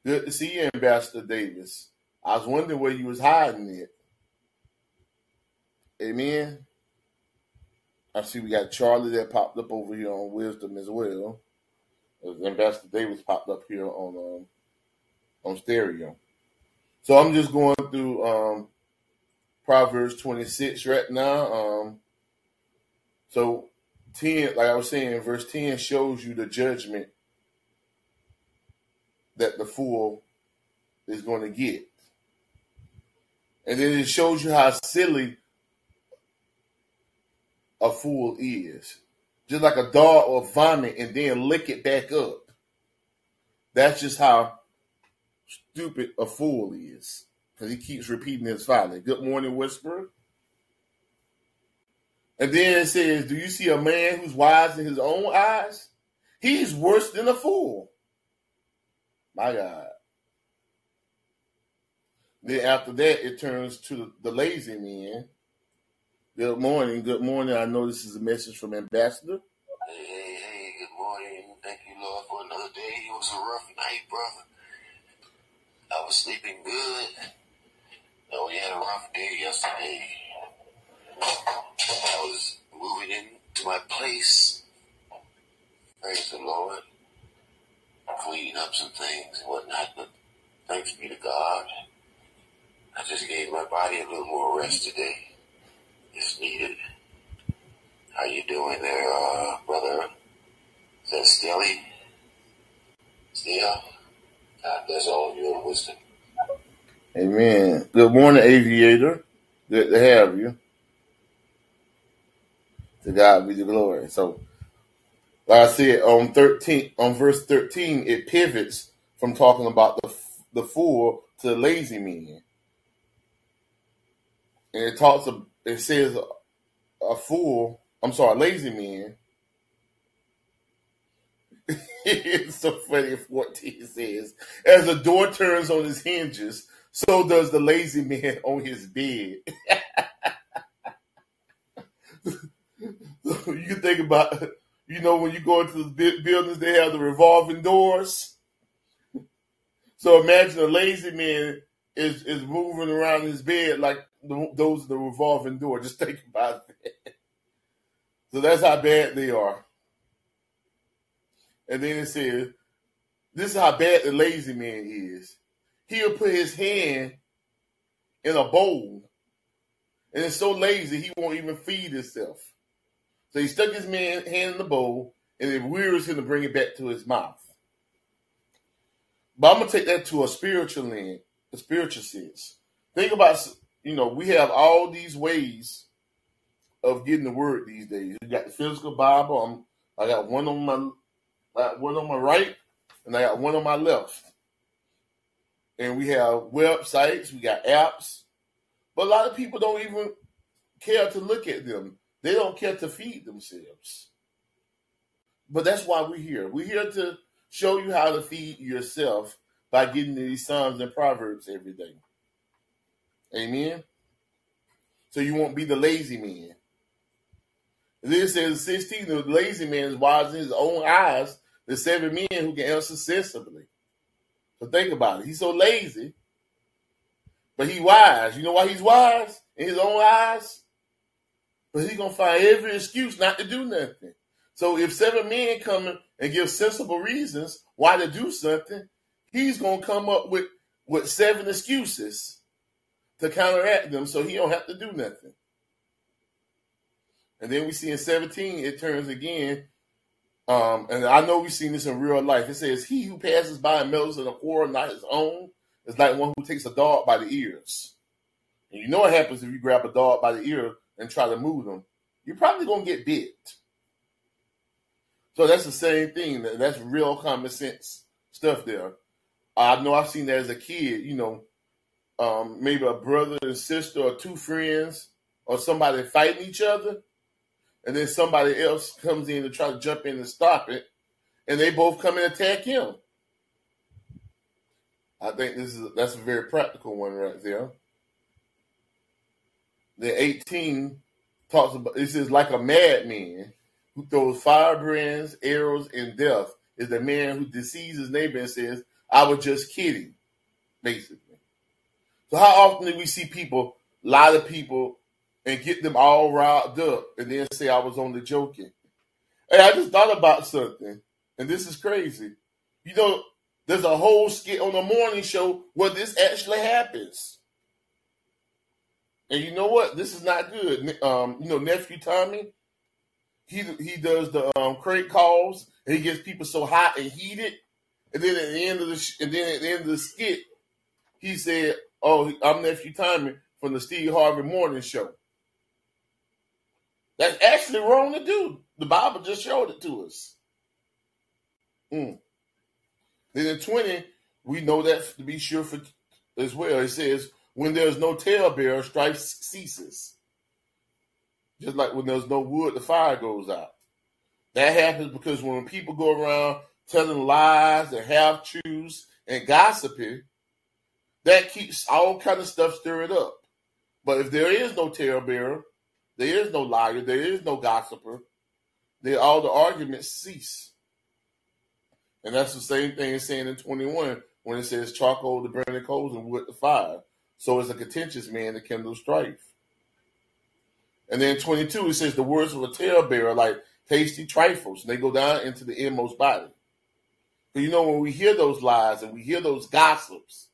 Good to see you, Ambassador Davis. I was wondering where you was hiding it. Amen. I see we got Charlie that popped up over here on Wisdom as well. Ambassador Davis popped up here on um, on stereo. So I'm just going through um, Proverbs 26 right now. Um, so 10, like I was saying, verse 10 shows you the judgment that the fool is going to get. And then it shows you how silly a fool is just like a dog or vomit and then lick it back up. That's just how stupid a fool is. Because he keeps repeating his folly. Good morning, whisperer. And then it says, Do you see a man who's wise in his own eyes? He's worse than a fool. My God. Then after that, it turns to the lazy man Good morning. Good morning. I know this is a message from Ambassador. Hey, hey, hey, good morning. Thank you, Lord, for another day. It was a rough night, brother. I was sleeping good. No, we had a rough day yesterday. I was moving into my place. Praise the Lord. Cleaning up some things and whatnot, but thanks be to God. I just gave my body a little more rest today. It's needed. How you doing there, uh, brother? Is that Stilly? Still? God bless all of you in wisdom. Amen. Good morning, aviator. Good to have you. To God be the glory. So, like I said, on thirteen, on verse thirteen, it pivots from talking about the the fool to the lazy man, and it talks. It says a fool. I'm sorry, lazy man. <laughs> it's so funny. Fourteen says, as the door turns on his hinges, so does the lazy man <laughs> on his bed. <laughs> you can think about, you know, when you go into the buildings, they have the revolving doors. So imagine a lazy man is is moving around his bed like those the revolving door. Just think about that. So that's how bad they are. And then it says, this is how bad the lazy man is. He'll put his hand in a bowl, and it's so lazy he won't even feed himself. So he stuck his man hand in the bowl, and it wears him to bring it back to his mouth. But I'm gonna take that to a spiritual land, a spiritual sense. Think about, you know, we have all these ways of getting the word these days. You got the physical Bible. I'm, I got one on my, I got one on my right, and I got one on my left. And we have websites, we got apps, but a lot of people don't even care to look at them. They don't care to feed themselves. But that's why we're here. We're here to show you how to feed yourself by getting these Psalms and Proverbs every day. Amen. So you won't be the lazy man. This says 16, the lazy man is wise in his own eyes, the seven men who can answer sensibly. So think about it. He's so lazy, but he wise. You know why he's wise in his own eyes? But he's gonna find every excuse not to do nothing. So if seven men come and give sensible reasons why to do something, he's gonna come up with with seven excuses to counteract them, so he don't have to do nothing. And then we see in 17, it turns again. Um, and I know we've seen this in real life. It says, He who passes by and meddles in a quarrel not his own is like one who takes a dog by the ears. And you know what happens if you grab a dog by the ear and try to move them? You're probably going to get bit. So that's the same thing. That's real common sense stuff there. I know I've seen that as a kid, you know, um, maybe a brother and sister or two friends or somebody fighting each other and then somebody else comes in to try to jump in and stop it, and they both come and attack him. I think this is that's a very practical one right there. The 18 talks about this is like a madman who throws firebrands, arrows, and death is the man who deceives his neighbor and says, I was just kidding, basically. So how often do we see people lie to people and get them all riled up and then say I was only joking. Hey, I just thought about something, and this is crazy. You know, there's a whole skit on the morning show where this actually happens. And you know what? This is not good. Um, you know, nephew Tommy, he he does the um, calls, and he gets people so hot and heated. And then at the end of the sh- and then at the end of the skit, he said, "Oh, I'm nephew Tommy from the Steve Harvey Morning Show." That's actually wrong to do. The Bible just showed it to us. Mm. Then in 20, we know that to be sure for as well. It says, when there's no talebearer, strife ceases. Just like when there's no wood, the fire goes out. That happens because when people go around telling lies and half truths and gossiping, that keeps all kind of stuff stirred up. But if there is no talebearer, there is no liar. There is no gossiper. then all the arguments cease. And that's the same thing it's saying in 21 when it says charcoal to burn the coals and wood to fire. So it's a contentious man to kindle strife. And then 22, it says the words of a talebearer like tasty trifles, and they go down into the inmost body. But you know, when we hear those lies and we hear those gossips,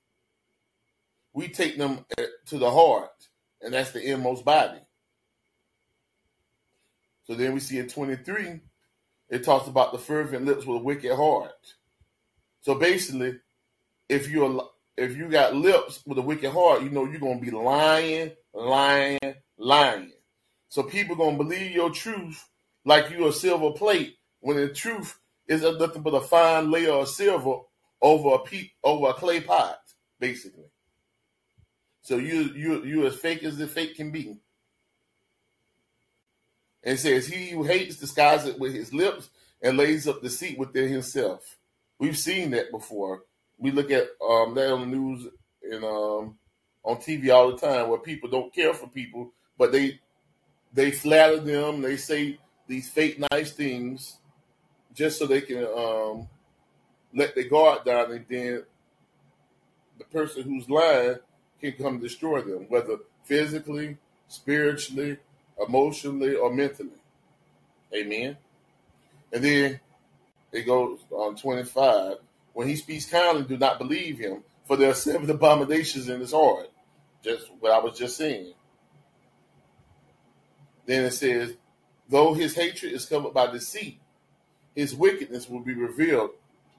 we take them eh, to the heart, and that's the inmost body. So then we see in 23, it talks about the fervent lips with a wicked heart. So basically, if you're if you got lips with a wicked heart, you know you're gonna be lying, lying, lying. So people gonna believe your truth like you a silver plate, when the truth is nothing but a fine layer of silver over a pe- over a clay pot, basically. So you you you as fake as the fake can be. And says, He who hates disguises it with his lips and lays up deceit within himself. We've seen that before. We look at um, that on the news and um, on TV all the time where people don't care for people, but they they flatter them, they say these fake nice things just so they can um, let their guard down and then the person who's lying can come destroy them, whether physically, spiritually, emotionally, or mentally. Amen. And then it goes on 25. When he speaks kindly, do not believe him, for there are seven <laughs> abominations in his heart. Just what I was just saying. Then it says, though his hatred is covered by deceit, his wickedness will be revealed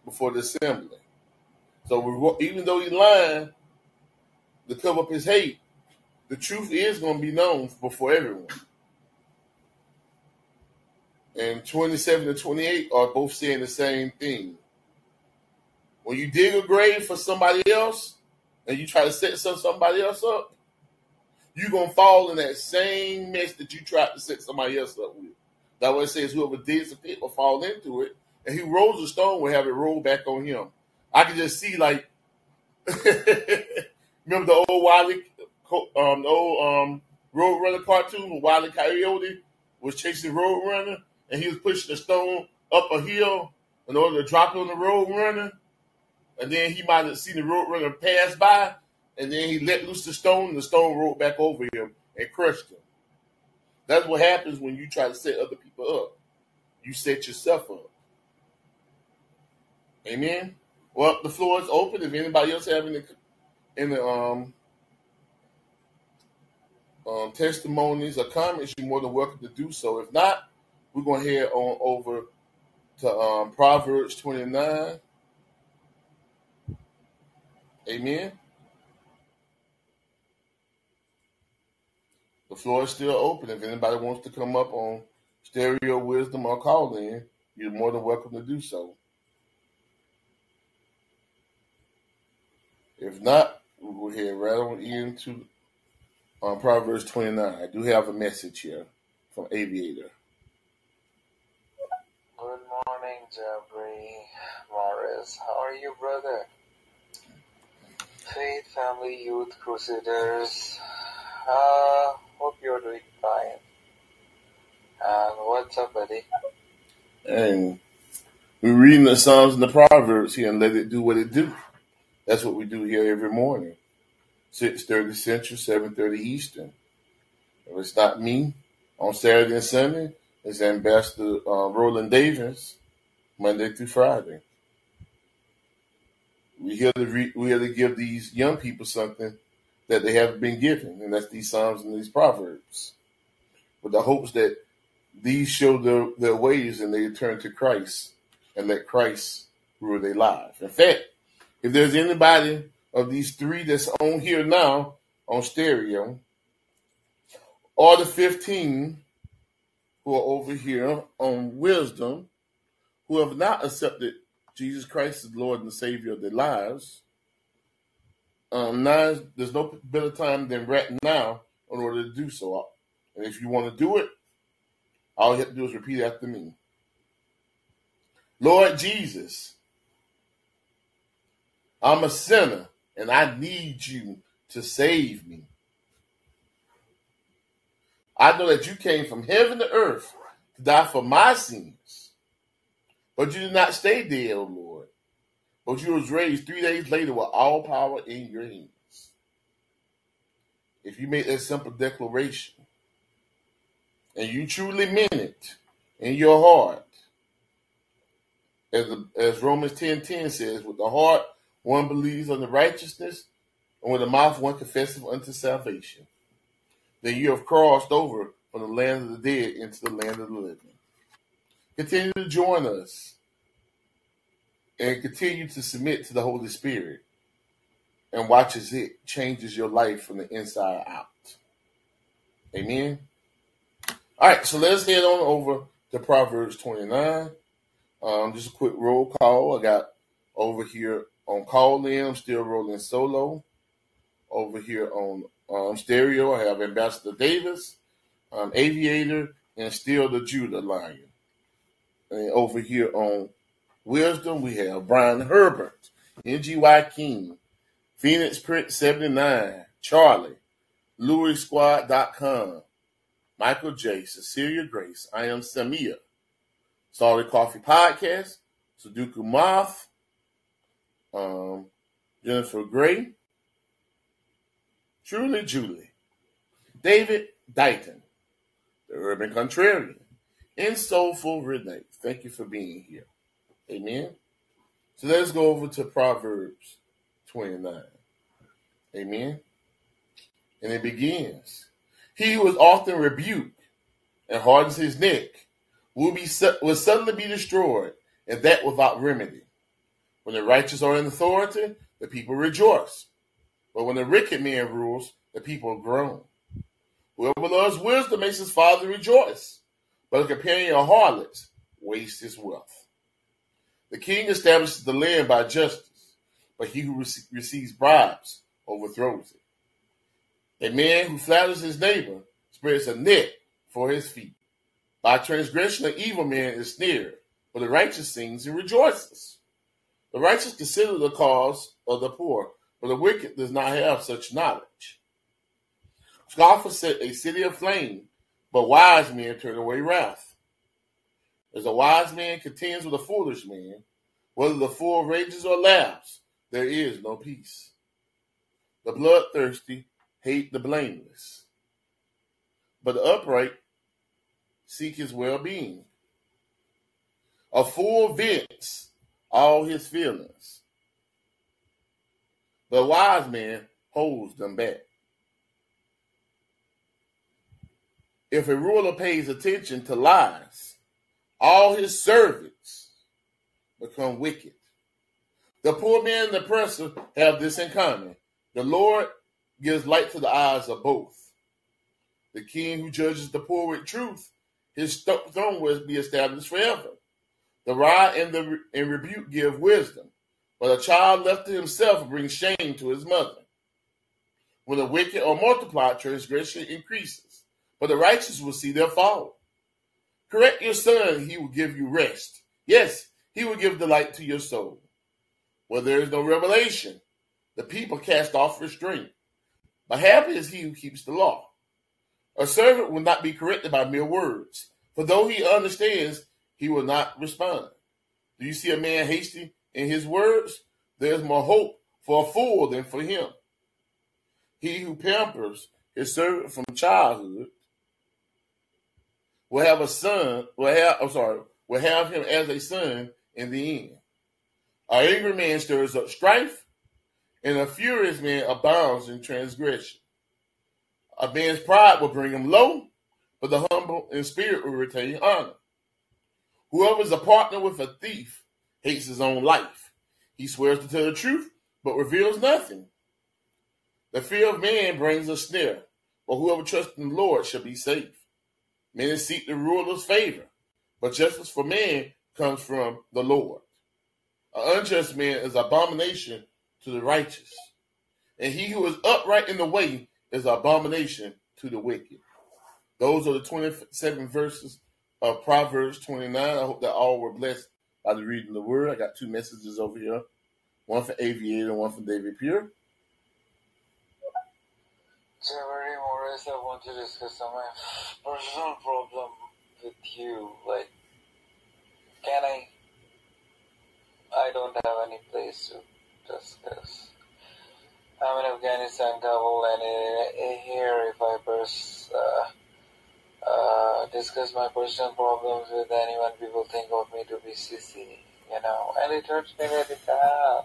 before the assembly. So even though he's lying to cover up his hate, the truth is going to be known before everyone and 27 and 28 are both saying the same thing. When you dig a grave for somebody else and you try to set somebody else up, you're going to fall in that same mess that you tried to set somebody else up with. That way it says whoever digs a pit will fall into it, and he rolls a stone will have it roll back on him. I can just see like, <laughs> remember the old Wiley, um, the old um, Road Runner cartoon with Wiley Coyote was chasing Road Runner? and he was pushing a stone up a hill in order to drop it on the road runner. And then he might have seen the road runner pass by, and then he let loose the stone, and the stone rolled back over him and crushed him. That's what happens when you try to set other people up. You set yourself up. Amen. Well, the floor is open. If anybody else have any, any um, um, testimonies or comments, you're more than welcome to do so. If not, we're going to head on over to um, Proverbs 29. Amen. The floor is still open. If anybody wants to come up on stereo wisdom or call in, you're more than welcome to do so. If not, we will head right on into um, Proverbs 29. I do have a message here from Aviator. Good morning, Jabri Morris. How are you, brother? Faith Family Youth Crusaders. Uh, hope you're doing fine. And what's up, buddy? And we're reading the Psalms and the Proverbs here and let it do what it do. That's what we do here every morning. 6.30 Central, 7.30 Eastern. If it's not me on Saturday and Sunday, it's Ambassador uh, Roland Davis Monday through Friday. We here to re- we here to give these young people something that they haven't been given, and that's these psalms and these proverbs, with the hopes that these show their, their ways and they turn to Christ and let Christ rule their life. In fact, if there's anybody of these three that's on here now on stereo, or the 15 who are over here on wisdom, who have not accepted Jesus Christ as Lord and Savior of their lives, um, now there's no better time than right now in order to do so. And if you want to do it, all you have to do is repeat after me. Lord Jesus, I'm a sinner and I need you to save me. I know that you came from heaven to earth to die for my sins. But you did not stay there, O Lord. but you was raised three days later with all power in your hands. If you make that simple declaration and you truly meant it in your heart, as, as Romans 10.10 10 says, with the heart one believes unto righteousness, and with the mouth one confesses unto salvation. Then you have crossed over from the land of the dead into the land of the living. Continue to join us and continue to submit to the Holy Spirit and watch as it changes your life from the inside out. Amen. All right, so let's head on over to Proverbs 29. Um, just a quick roll call. I got over here on Callin, still rolling solo. Over here on um, stereo, I have Ambassador Davis, um, Aviator, and still the Judah Lion. And over here on Wisdom, we have Brian Herbert, NGY King, Phoenix Print 79, Charlie, LouisSquad.com, Michael J, Cecilia Grace, I am Samia, Solid Coffee Podcast, Sudoku Moth, um, Jennifer Gray, Truly Julie, David Dighton, the Urban Contrarian, and Soulful Renee. Thank you for being here. Amen. So let's go over to Proverbs 29. Amen. And it begins. He who is often rebuked and hardens his neck will be will suddenly be destroyed, and that without remedy. When the righteous are in authority, the people rejoice. But when the wicked man rules, the people groan. Whoever loves wisdom makes his father rejoice, but a companion of harlots wastes his wealth. The king establishes the land by justice, but he who receives bribes overthrows it. A man who flatters his neighbor spreads a net for his feet. By transgression, an evil man is snared, but the righteous sings and rejoices. The righteous consider the cause of the poor, but the wicked does not have such knowledge. Scoffers set a city aflame, but wise men turn away wrath. As a wise man contends with a foolish man, whether the fool rages or laughs, there is no peace. The bloodthirsty hate the blameless, but the upright seek his well being. A fool vents all his feelings, but wise man holds them back. If a ruler pays attention to lies, all his servants become wicked. The poor man and the oppressor have this in common. The Lord gives light to the eyes of both. The king who judges the poor with truth, his throne will be established forever. The rod and the and rebuke give wisdom, but a child left to himself brings shame to his mother. When the wicked are multiplied, transgression increases, but the righteous will see their fall. Correct your son, he will give you rest. Yes, he will give delight to your soul. Where there is no revelation, the people cast off restraint. But happy is he who keeps the law. A servant will not be corrected by mere words, for though he understands, he will not respond. Do you see a man hasty in his words? There is more hope for a fool than for him. He who pampers his servant from childhood will have a son, will have, I'm sorry, will have him as a son in the end. An angry man stirs up strife, and a furious man abounds in transgression. A man's pride will bring him low, but the humble in spirit will retain honor. Whoever is a partner with a thief hates his own life. He swears to tell the truth, but reveals nothing. The fear of man brings a snare, but whoever trusts in the Lord shall be safe. Many seek the ruler's favor, but justice for man comes from the Lord. An unjust man is an abomination to the righteous, and he who is upright in the way is an abomination to the wicked. Those are the 27 verses of Proverbs 29. I hope that all were blessed by the reading of the word. I got two messages over here one for Aviator and one from David Pure. Jerry Morris, I want to discuss my personal problem with you. Like, can I I don't have any place to discuss. I'm in Afghanistan, Kabul, and uh, here if I pers- uh, uh, discuss my personal problems with anyone, people think of me to be sissy, you know, and it hurts me very bad.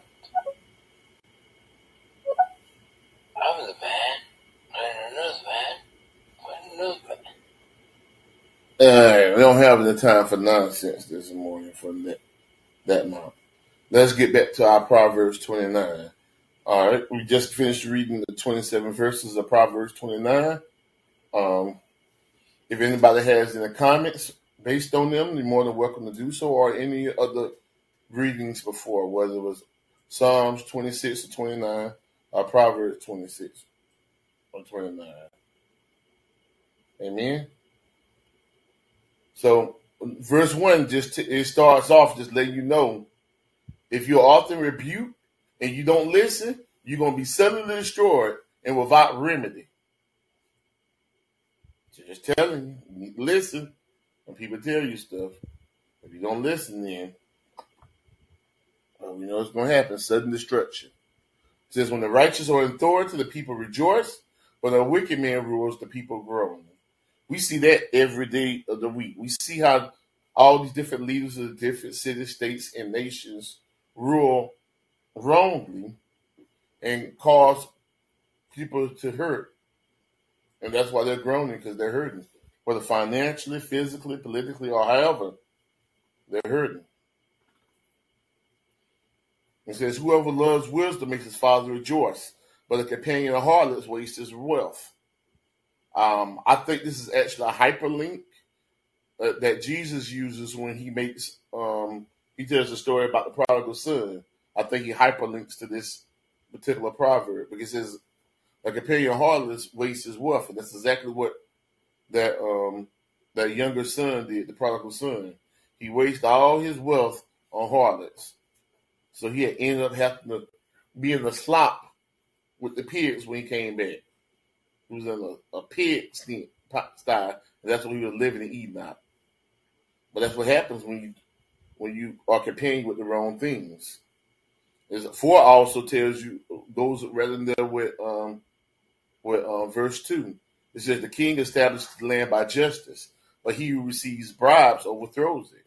I'm the man. I'm the newsman. I'm the newsman. Alright, we don't have the time for nonsense this morning for that, that month. Let's get back to our Proverbs 29. All right, we just finished reading the 27 verses of Proverbs 29. Um, if anybody has any comments based on them, you're more than welcome to do so, or any other readings before, whether it was Psalms 26 or 29 or Proverbs 26 or 29. Amen. So, verse 1 just t- it starts off just letting you know if you're often rebuked and you don't listen, you're going to be suddenly destroyed and without remedy. Just telling you, you listen when people tell you stuff. If you don't listen, then well, we know it's going to happen sudden destruction. It says, When the righteous are in authority, the people rejoice, but a wicked man rules, the people groan. We see that every day of the week. We see how all these different leaders of the different cities, states, and nations rule wrongly and cause people to hurt. And that's why they're groaning because they're hurting, whether financially, physically, politically, or however, they're hurting. It says, Whoever loves wisdom makes his father rejoice, but a companion of harlots wastes his wealth. Um, I think this is actually a hyperlink uh, that Jesus uses when he makes um, he tells a story about the prodigal son. I think he hyperlinks to this particular proverb because it says a companion of harlots wastes his wealth, and that's exactly what that um, that younger son did, the prodigal son. He wasted all his wealth on harlots, so he had ended up having to be in the slop with the pigs when he came back. He was in a, a pig style, and that's what he was living and eating out. But that's what happens when you when you are comparing with the wrong things. Is four also tells you those rather than with um with uh, verse two. It says the king establishes the land by justice, but he who receives bribes overthrows it.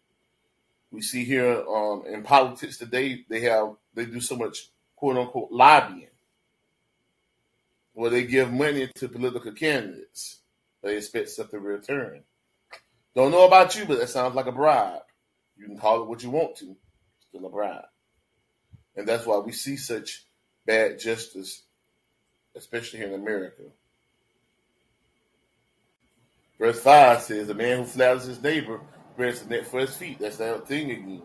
We see here um, in politics today they have they do so much quote unquote lobbying, where they give money to political candidates. They expect something in return. Don't know about you, but that sounds like a bribe. You can call it what you want to, still a bribe. And that's why we see such bad justice, especially here in America. Verse 5 says, A man who flatters his neighbor bears the net for his feet. That's that thing again.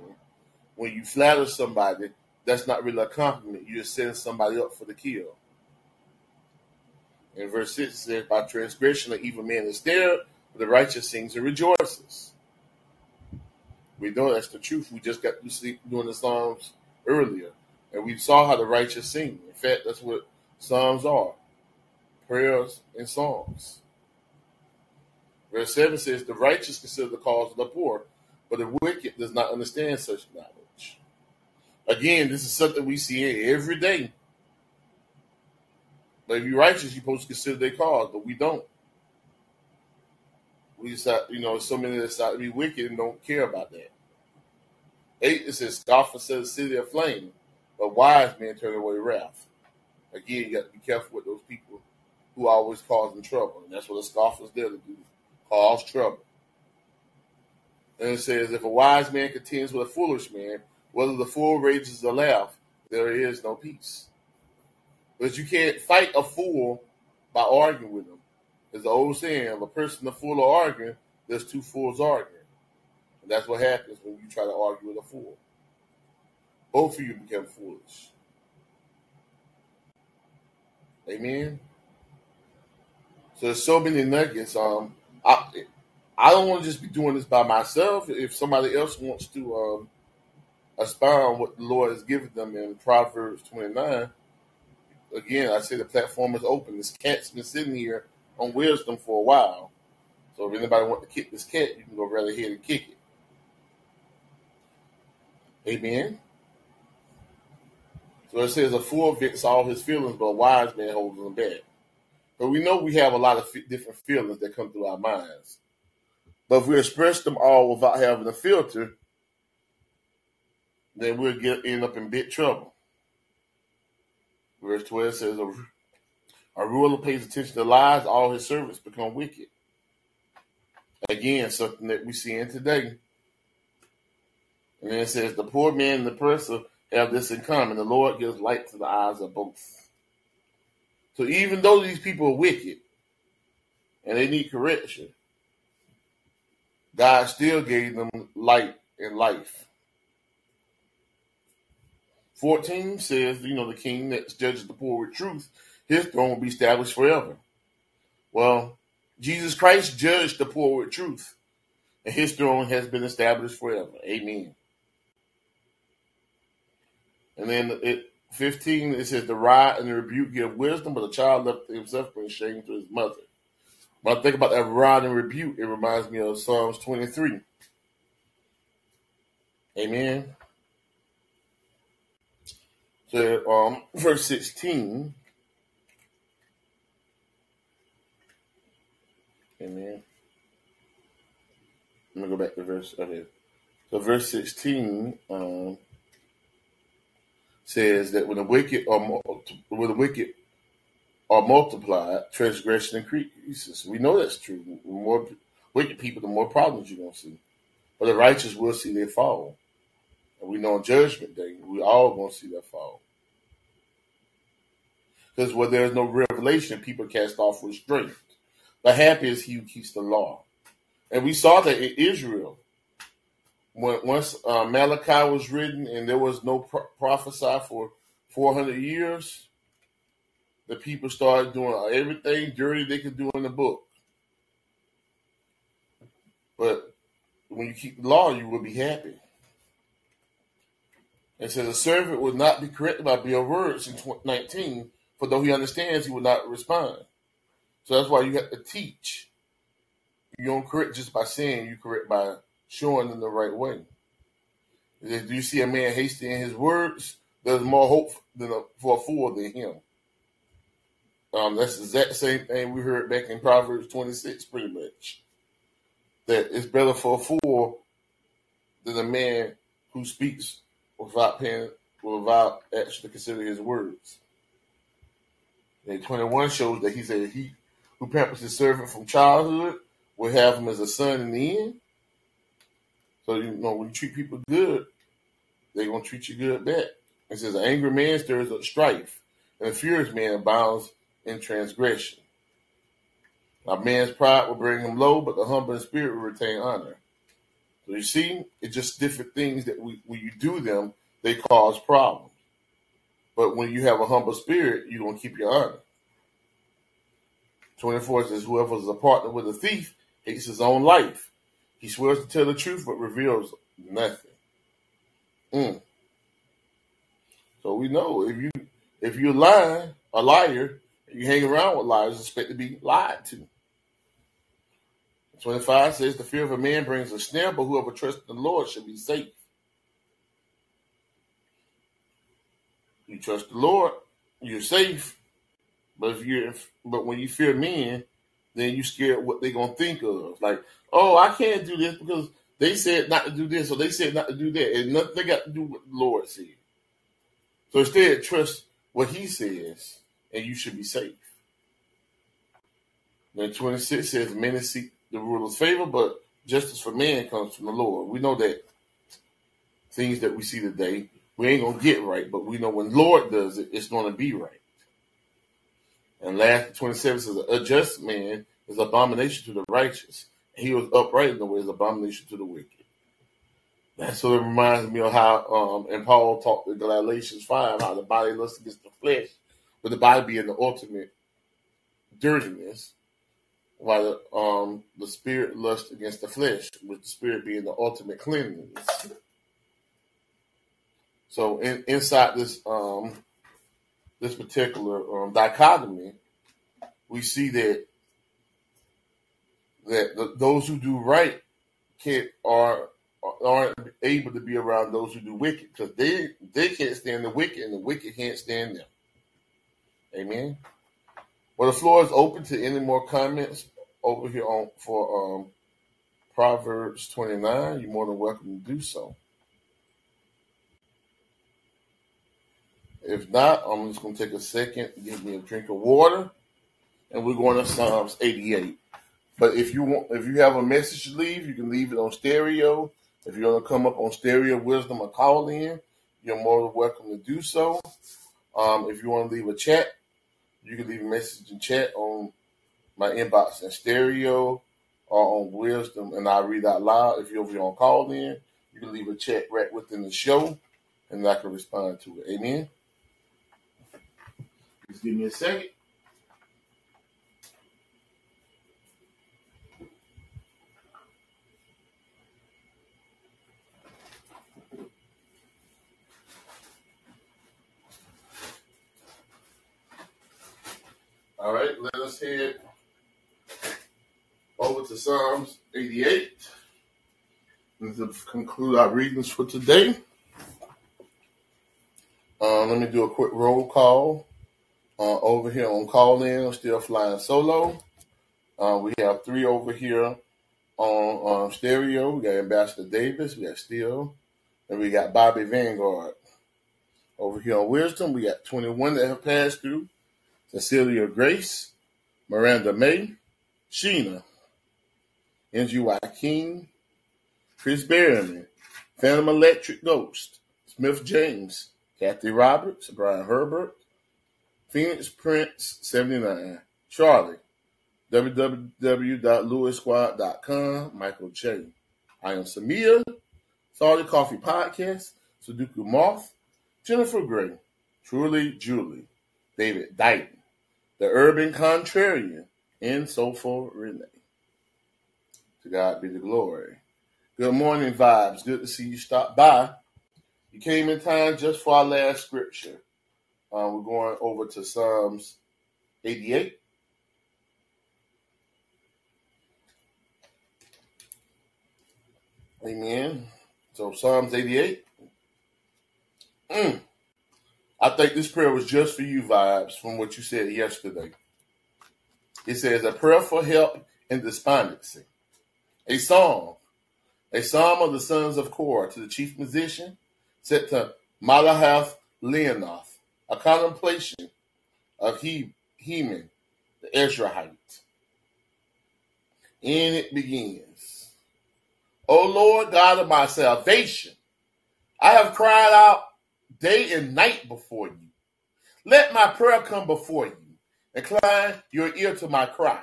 When you flatter somebody, that's not really a compliment. You're setting somebody up for the kill. And verse 6 says, By transgression, the evil man is there, but the righteous sings and rejoices. We know that's the truth. We just got to see doing the Psalms earlier. And we saw how the righteous sing. In fact, that's what Psalms are prayers and songs. Verse 7 says, The righteous consider the cause of the poor, but the wicked does not understand such knowledge. Again, this is something we see every day. But if you're righteous, you're supposed to consider their cause, but we don't. We decide, you know, so many that decide to be wicked and don't care about that. 8, it says, Scoffer says, city of flame, but wise men turn away wrath. Again, you got to be careful with those people who are always causing trouble. And that's what a scoffer's there to do, cause trouble. And it says, if a wise man contends with a foolish man, whether the fool rages or laugh, there is no peace. But you can't fight a fool by arguing with him. It's the old saying, if a person a fool are arguing, there's two fools arguing. And that's what happens when you try to argue with a fool. Both of you become foolish. Amen. So there's so many nuggets. Um, I I don't want to just be doing this by myself. If somebody else wants to um, expound what the Lord has given them in Proverbs 29, again, I say the platform is open. This cat's been sitting here on wisdom for a while. So if anybody want to kick this cat, you can go right ahead and kick it. Amen. So it says a fool vents all his feelings, but a wise man holds them back. But we know we have a lot of f- different feelings that come through our minds. But if we express them all without having a filter, then we'll get end up in big trouble. Verse 12 says, a, a ruler pays attention to lies, all his servants become wicked. Again, something that we see in today. And then it says, the poor man and the oppressor have this in common. The Lord gives light to the eyes of both. So even though these people are wicked and they need correction, God still gave them light and life. 14 says, you know, the king that judges the poor with truth, his throne will be established forever. Well, Jesus Christ judged the poor with truth, and his throne has been established forever. Amen. And then it 15 it says the rod and the rebuke give wisdom, but the child left himself brings shame to his mother. When I think about that rod and rebuke, it reminds me of Psalms 23. Amen. So um verse 16. Amen. Let me go back to verse okay. So verse 16, um says that when the wicked are when the wicked are multiplied, transgression increases. We know that's true. The more wicked people, the more problems you're gonna see. But the righteous will see their fall. And we know on judgment day, we all gonna see that fall. Because where there is no revelation, people cast off restraint. But happy is he who keeps the law. And we saw that in Israel when once uh, Malachi was written and there was no pro- prophesy for 400 years, the people started doing everything dirty they could do in the book. But when you keep the law, you will be happy. It says a servant will not be corrected by bare words in 19, for though he understands, he will not respond. So that's why you have to teach. You don't correct just by saying, you correct by showing them the right way. If you see a man hasty in his words, there's more hope than a, for a fool than him. Um, that's the exact same thing we heard back in Proverbs 26, pretty much. That it's better for a fool than a man who speaks without paying, without actually considering his words. And 21 shows that he said he who pampers his servant from childhood will have him as a son in the end. So you know when you treat people good, they're gonna treat you good back. It says an angry man stirs up strife, and a furious man abounds in transgression. A man's pride will bring him low, but the humble spirit will retain honor. So you see, it's just different things that we, when you do them, they cause problems. But when you have a humble spirit, you're gonna keep your honor. 24 says, Whoever is a partner with a thief hates his own life. He swears to tell the truth, but reveals nothing. Mm. So we know if you if you're lying, a liar, you hang around with liars, expect to be lied to. 25 says the fear of a man brings a snare, but whoever trusts the Lord should be safe. You trust the Lord, you're safe. But if you're but when you fear men, then you scared what they're gonna think of. Like, oh, I can't do this because they said not to do this, or they said not to do that, and nothing got to do with the Lord said. So instead, trust what He says, and you should be safe. Then 26 says, Many seek the ruler's favor, but justice for man comes from the Lord. We know that things that we see today, we ain't going to get right, but we know when Lord does it, it's going to be right. And last 27 says, A just man is abomination to the righteous. He was upright in the way is abomination to the wicked. That sort of reminds me of how, um, and Paul talked in Galatians 5, how the body lusts against the flesh, but the body being the ultimate dirtiness, while the, um, the spirit lusts against the flesh, with the spirit being the ultimate cleanliness. So in, inside this um, this particular um, dichotomy, we see that that the, those who do right can't are aren't able to be around those who do wicked because they they can't stand the wicked and the wicked can't stand them. Amen. Well, the floor is open to any more comments over here on for um, Proverbs 29. You're more than welcome to do so. If not, I'm just going to take a second, give me a drink of water, and we're going to Psalms 88. But if you want, if you have a message to leave, you can leave it on stereo. If you're to come up on stereo wisdom or Callin, you're more than welcome to do so. Um, if you want to leave a chat, you can leave a message in chat on my inbox in stereo or on wisdom, and I'll read out loud. If you're over on Callin, you can leave a chat right within the show, and I can respond to it. Amen. Just give me a second. All right, let us head over to Psalms 88 and to conclude our readings for today. Uh, let me do a quick roll call. Uh, over here on Callin, I'm still flying solo. Uh, we have three over here on um, stereo. We got Ambassador Davis, we got Steel, and we got Bobby Vanguard. Over here on Wisdom, we got 21 that have passed through. Cecilia Grace, Miranda May, Sheena, NGY King, Chris Berryman, Phantom Electric Ghost, Smith James, Kathy Roberts, Brian Herbert, Phoenix Prince 79, Charlie, www.lewisquad.com, Michael J. I am Samia, Salty Coffee Podcast, Sudoku Moth, Jennifer Gray, Truly Julie, David Dighton, The Urban Contrarian, and Soulful Renee. To God be the glory. Good morning, vibes. Good to see you stop by. You came in time just for our last scripture. Uh, we're going over to Psalms 88. Amen. So Psalms 88. Mm. I think this prayer was just for you, vibes, from what you said yesterday. It says, A prayer for help in despondency. A psalm. A psalm of the sons of Korah to the chief musician, set to Malahath Leannoth. A contemplation of he, Heman, the Ezrahite. And it begins. O Lord God of my salvation, I have cried out day and night before you. Let my prayer come before you. Incline your ear to my cry.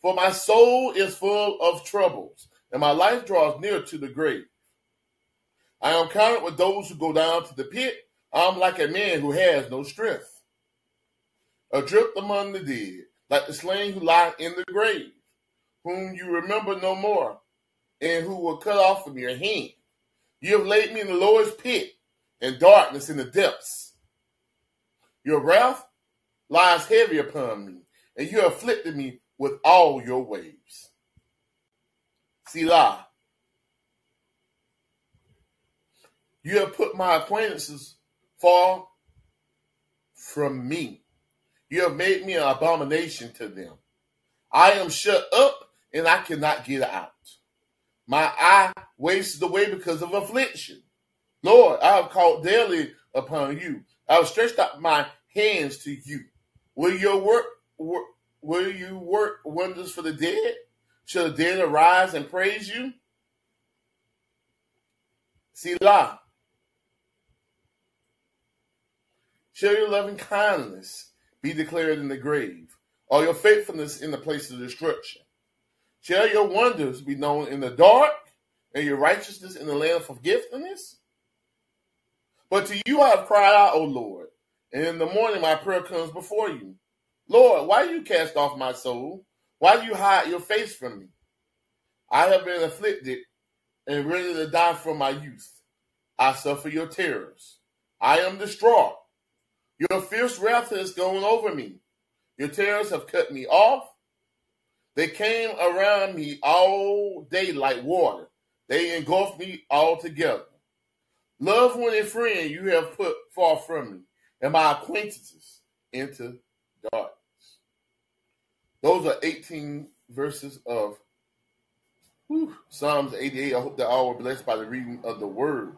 For my soul is full of troubles, and my life draws near to the grave. I am counted with those who go down to the pit. I am like a man who has no strength. Adrift among the dead, like the slain who lie in the grave, whom you remember no more, and who were cut off from your hand. You have laid me in the lowest pit, and darkness in the depths. Your wrath lies heavy upon me, and you afflicted me with all your waves. Selah. You have put my acquaintances far from me. You have made me an abomination to them. I am shut up and I cannot get out. My eye wastes away because of affliction. Lord, I have called daily upon you. I have stretched out my hands to you. Will your work, will you work wonders for the dead? Shall the dead arise and praise you? Selah. Shall your loving kindness be declared in the grave, or your faithfulness in the place of destruction? Shall your wonders be known in the dark, and your righteousness in the land of forgiveness? But to you I have cried out, O Lord, and in the morning my prayer comes before you. Lord, why do you cast off my soul? Why do you hide your face from me? I have been afflicted and ready to die from my youth. I suffer your terrors. I am distraught. Your fierce wrath has gone over me. Your terrors have cut me off. They came around me all day like water. They engulfed me altogether. Loved one and friend you have put far from me, and my acquaintances into darkness. Those are 18 verses of whew, Psalms 88. I hope that all were blessed by the reading of the word.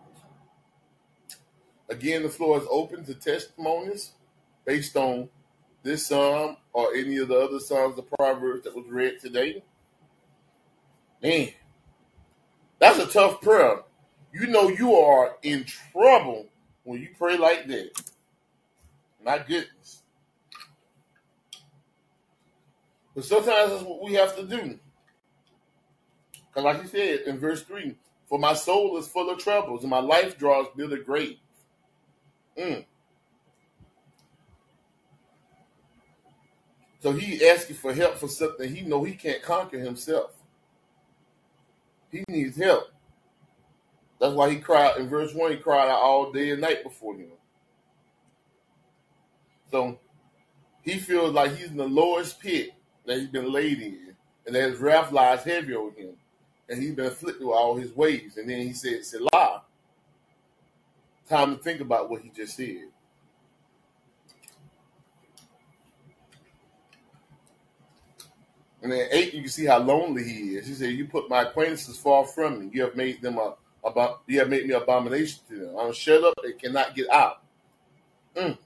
Again, the floor is open to testimonies based on this psalm or any of the other psalms of Proverbs that was read today. Man, that's a tough prayer. You know you are in trouble when you pray like that. My goodness. But sometimes that's what we have to do. Because, like he said in verse 3, for my soul is full of troubles, and my life draws near the grave. Mm. So he asking for help for something he know he can't conquer himself. He needs help. That's why he cried in verse 1, he cried out all day and night before him. So he feels like he's in the lowest pit that he's been laid in, and that his wrath lies heavy on him, and he's been afflicted with all his ways. And then he said, Selah. Time to think about what he just said. And then eight, you can see how lonely he is. He said, "You put my acquaintances far from me. You have made them a about. You have made me abomination to them. I'm shut up. They cannot get out." Mm.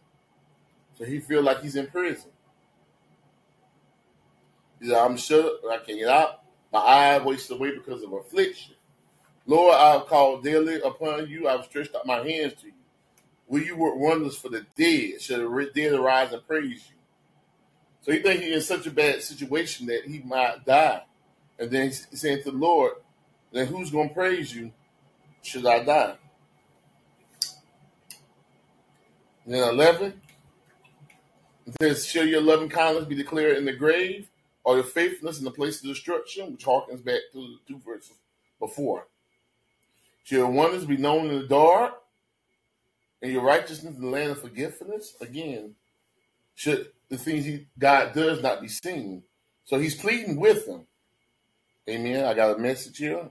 So he feel like he's in prison. He said, "I'm shut up. I can't get out. My eye wastes away because of affliction. Lord, I have called daily upon you. I have stretched out my hands to you. Will you work wonders for the dead? Should the dead arise and praise you?" So he think he's in such a bad situation that he might die. And then he's saying to the Lord, then who's going to praise you should I die? And then 11, it says, Shall your loving kindness be declared in the grave, or your faithfulness in the place of destruction, which harkens back to the two verses before. Shall your wonders be known in the dark, and your righteousness in the land of forgiveness? Again, should the things he God does not be seen. So he's pleading with them. Amen. I got a message here.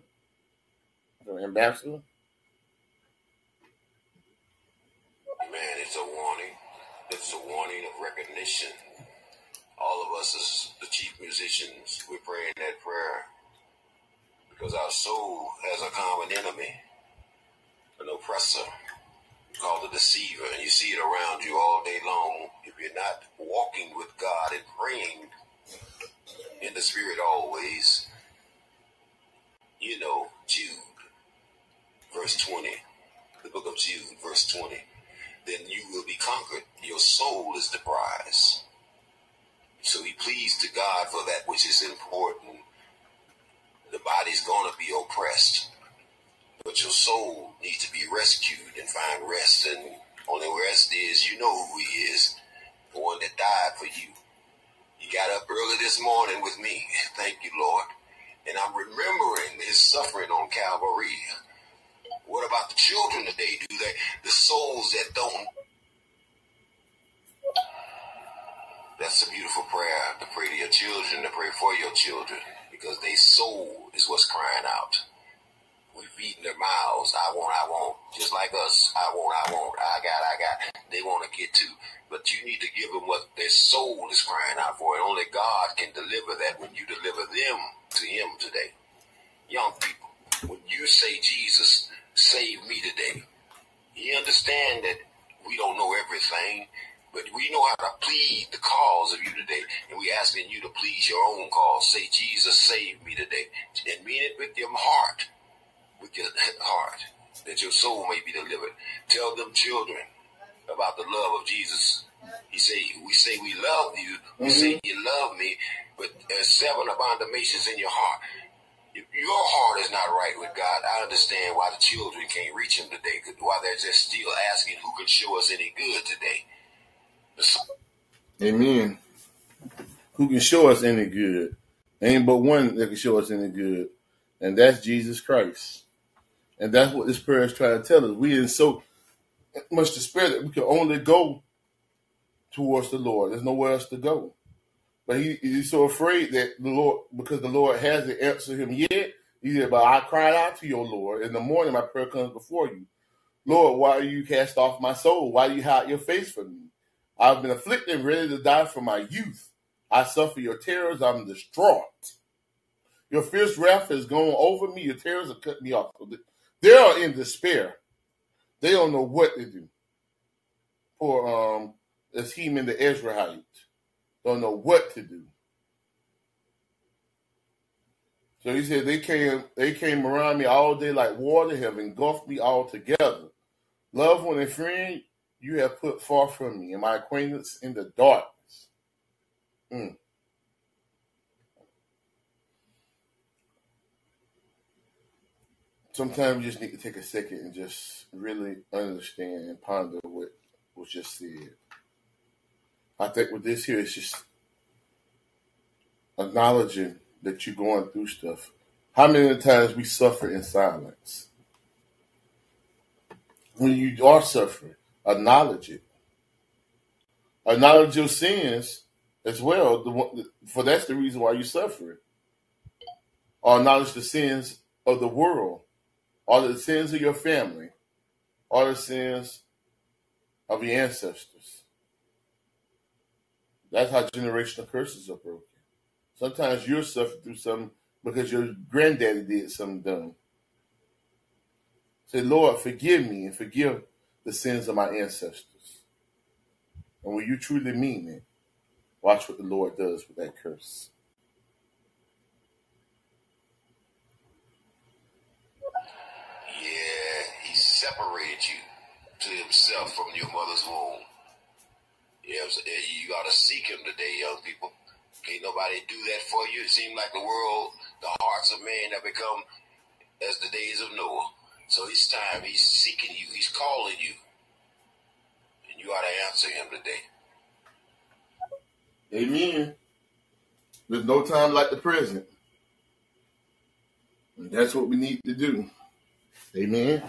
Ambassador. Man, it's a warning. It's a warning of recognition. All of us as the chief musicians, we're praying that prayer because our soul has a common enemy, an oppressor called the deceiver, and you see it around you all day long. If you're not walking with God and praying in the Spirit always, you know, Jude, verse 20, the book of Jude, verse 20, then you will be conquered. Your soul is the prize. So be pleased to God for that which is important. The body's going to be oppressed but your soul needs to be rescued and find rest. And only rest is you know who he is, the one that died for you. You got up early this morning with me. Thank you, Lord. And I'm remembering his suffering on Calvary. What about the children today? Do they, the souls that don't? That's a beautiful prayer to pray to your children, to pray for your children, because their soul is what's crying out We're feeding their mouths. I want, I want. Just like us. I want, I want. I got, I got. They want to get to. But you need to give them what their soul is crying out for. And only God can deliver that when you deliver them to Him today. Young people, when you say, Jesus, save me today, you understand that we don't know everything, but we know how to plead the cause of you today. And we asking you to please your own cause. Say, Jesus, save me today. And mean it with your heart with your heart, that your soul may be delivered. Tell them children about the love of Jesus. He say, we say we love you. We mm-hmm. say you love me, but there's seven abominations in your heart. Your heart is not right with God, I understand why the children can't reach him today. Why they're just still asking who can show us any good today. Amen. Who can show us any good? Ain't but one that can show us any good, and that's Jesus Christ. And that's what this prayer is trying to tell us. We in so much despair that we can only go towards the Lord. There's nowhere else to go. But he, he's so afraid that the Lord, because the Lord hasn't answered him yet, He said, But I cried out to your Lord. In the morning, my prayer comes before you. Lord, why are you cast off my soul? Why do you hide your face from me? I've been afflicted and ready to die from my youth. I suffer your terrors. I'm distraught. Your fierce wrath has gone over me. Your terrors have cut me off. They are in despair. They don't know what to do. Poor um, as Heman the Ezrahite don't know what to do. So he said they came they came around me all day like water, have engulfed me all together. Loved one and friend, you have put far from me, and my acquaintance in the darkness. Mm. Sometimes you just need to take a second and just really understand and ponder what was just said. I think with this here, it's just acknowledging that you're going through stuff. How many times we suffer in silence? When you are suffering, acknowledge it. Acknowledge your sins as well. The for that's the reason why you're suffering. Or acknowledge the sins of the world, or the sins of your family, or the sins of your ancestors. That's how generational curses are broken. Sometimes you're suffering through something because your granddaddy did something dumb. Say, Lord, forgive me and forgive the sins of my ancestors. And when you truly mean it, watch what the Lord does with that curse. Yeah, he separated you to himself from your mother's womb. Yeah, you got to seek him today, young people. Can't nobody do that for you. It seems like the world, the hearts of man have become as the days of Noah. So it's time. He's seeking you. He's calling you. And you ought to answer him today. Amen. There's no time like the present. And that's what we need to do. Amen.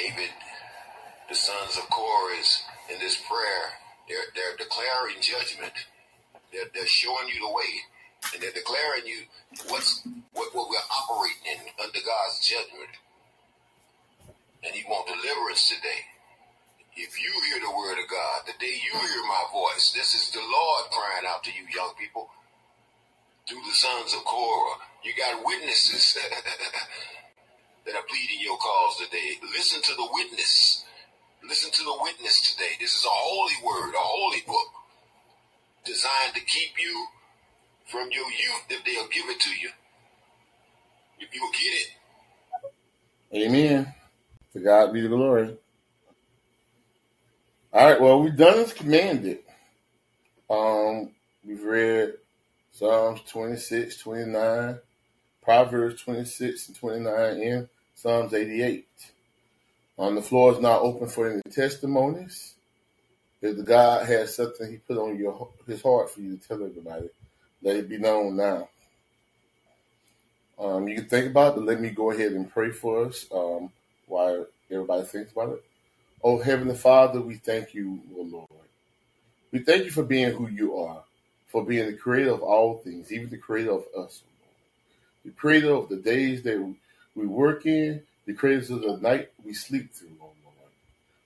David, the sons of Korah, is in this prayer, they're, they're declaring judgment. They're, they're showing you the way. And they're declaring you what's what, what we're operating in under God's judgment. And He wants deliverance today. If you hear the word of God, the day you hear my voice, this is the Lord crying out to you, young people, through the sons of Korah. You got witnesses <laughs> that are pleading your cause today. Listen to the witness. Listen to the witness today. This is a holy word, a holy book designed to keep you from your youth if they'll give it to you. If you'll get it. Amen. To God be the glory. All right, well, we've done as commanded. Um, we've read Psalms 26, 29, Proverbs 26 and 29, and Psalms 88. Um, the floor is now open for any testimonies. If the God has something He put on your His heart for you to tell everybody, let it be known now. Um, you can think about it, let me go ahead and pray for us um, while everybody thinks about it. Oh, Heavenly Father, we thank you, oh Lord. We thank you for being who you are, for being the creator of all things, even the creator of us. The creator of the days that we work in, the creators of the night we sleep through, oh Lord.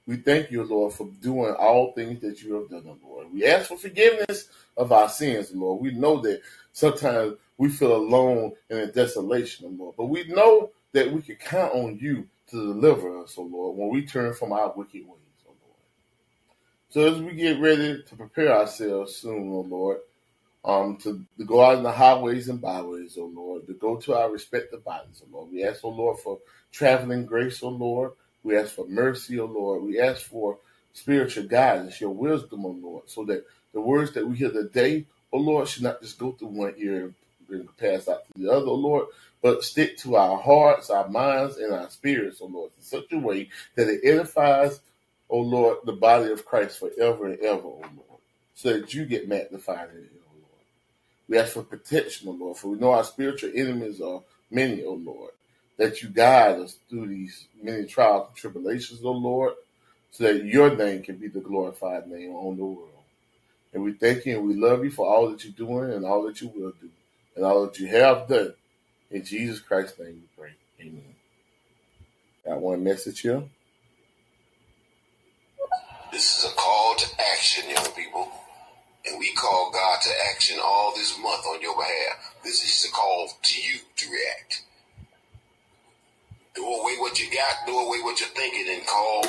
We thank you, Lord, for doing all things that you have done, oh Lord. We ask for forgiveness of our sins, Lord. We know that sometimes we feel alone and in desolation, Lord. But we know that we can count on you to deliver us, oh Lord, when we turn from our wicked ways, oh Lord. So as we get ready to prepare ourselves soon, oh Lord, um, to, to go out in the highways and byways, oh Lord, to go to our respective bodies, oh Lord. We ask, oh Lord, for traveling grace, oh Lord. We ask for mercy, oh Lord. We ask for spiritual guidance, your wisdom, oh Lord, so that the words that we hear today, oh Lord, should not just go through one ear and pass out to the other, oh Lord, but stick to our hearts, our minds, and our spirits, oh Lord, in such a way that it edifies, oh Lord, the body of Christ forever and ever, oh Lord, so that you get magnified in it. We ask for protection, oh Lord, for we know our spiritual enemies are many, oh Lord that you guide us through these many trials and tribulations, O Lord, so that your name can be the glorified name on the world. And we thank you and we love you for all that you're doing and all that you will do and all that you have done. In Jesus Christ's name we pray. Amen. Got one message here. This is a call to action, young people. And we call God to action all this month on your behalf. This is a call to you to react. Do away what you got, do away what you're thinking, and call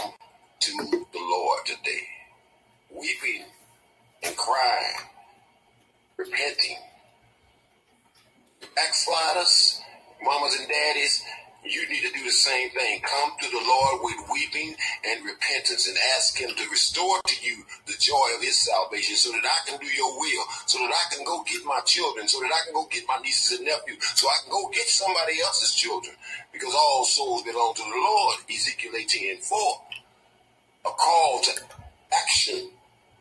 to the Lord today. Weeping and crying, repenting. Backsliders, mamas and daddies, you need to do the same thing. Come to the Lord with weeping and repentance and ask Him to restore to you the joy of His salvation so that I can do your will, so that I can go get my children, so that I can go get my nieces and nephews, so I can go get somebody else's children. Because all souls belong to the Lord. Ezekiel 18 and 4. A call to action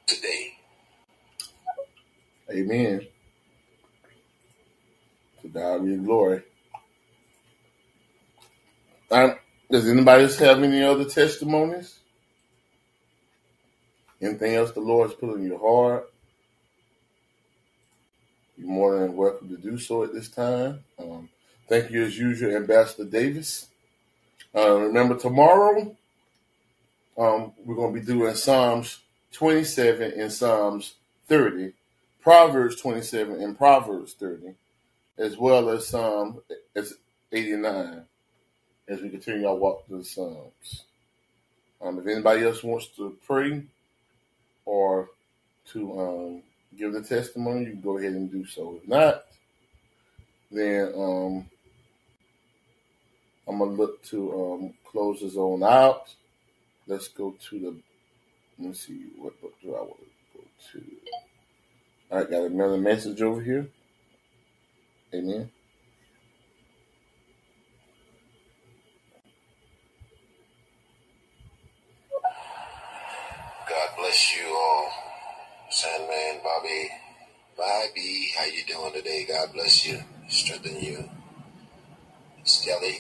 today. Amen. To God be glory. Does anybody else have any other testimonies? Anything else the Lord's put in your heart? You're more than welcome to do so at this time. Um, thank you, as usual, Ambassador Davis. Uh, remember, tomorrow um, we're going to be doing Psalms 27 and Psalms 30, Proverbs 27 and Proverbs 30, as well as Psalm as 89 as we continue our walk through the Psalms. Um, if anybody else wants to pray or to um, give the testimony, you can go ahead and do so. If not, then um, I'm gonna look to um, close the zone out. Let's go to the. Let me see what book do I want to go to. Right, got another message over here. Amen. How you doing today? God bless you. Strengthen you. Skelly.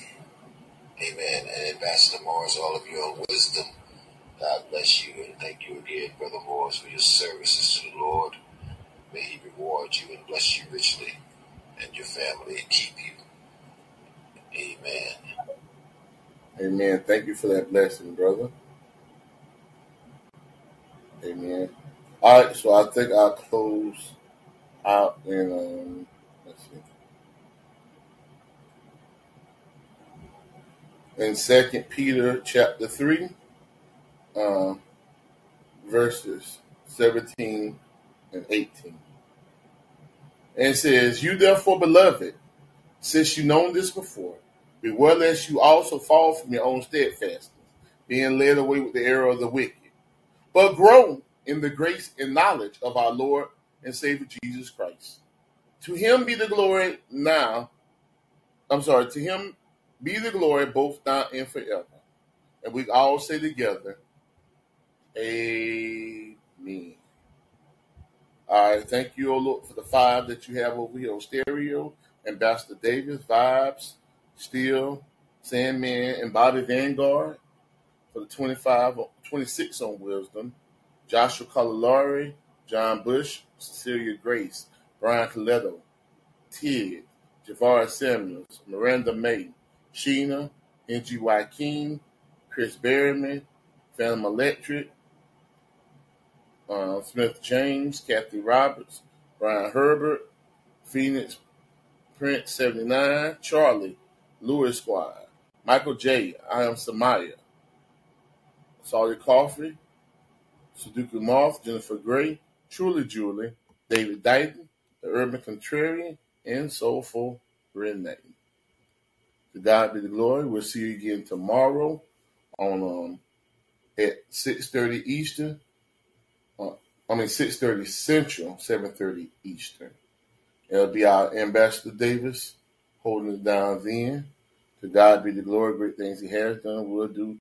Amen. And Ambassador Morris, all of your wisdom. God bless you and thank you again, Brother Morris, for your services to the Lord. May He reward you and bless you richly and your family and keep you. Amen. Amen. Thank you for that blessing, brother. Amen. All right, so I think I'll close out in um let's see. In Second Peter chapter three, um, verses seventeen and eighteen. And it says, You therefore, beloved, since you known this before, beware lest you also fall from your own steadfastness, being led away with the error of the wicked but grow in the grace and knowledge of our Lord and Savior Jesus Christ. To him be the glory now. I'm sorry, to him be the glory both now and forever. And we all say together, Amen. All right, thank you, O Lord, for the five that you have over here on stereo. Ambassador Davis, Vibes, Steel, Sandman, and Bobby Vanguard for the 25, 26 on Wisdom, Joshua Calalari, John Bush, Cecilia Grace, Brian Coletto, Ted, Javaris Samuels, Miranda May, Sheena, N.G. Joaquin, Chris Berryman, Phantom Electric, uh, Smith James, Kathy Roberts, Brian Herbert, Phoenix Prince 79, Charlie, Lewis Squad, Michael J. I am Samaya, Sawyer Coffee, Sudoku Moth, Jennifer Gray, Truly Julie, David Dighton, The Urban Contrarian, and Soulful Renee. To God be the glory. We'll see you again tomorrow on um, at 6.30 Eastern. Uh, I mean 6.30 Central, 7.30 Eastern. It'll be our Ambassador Davis holding it down then. To God be the glory, great things he has done, will do,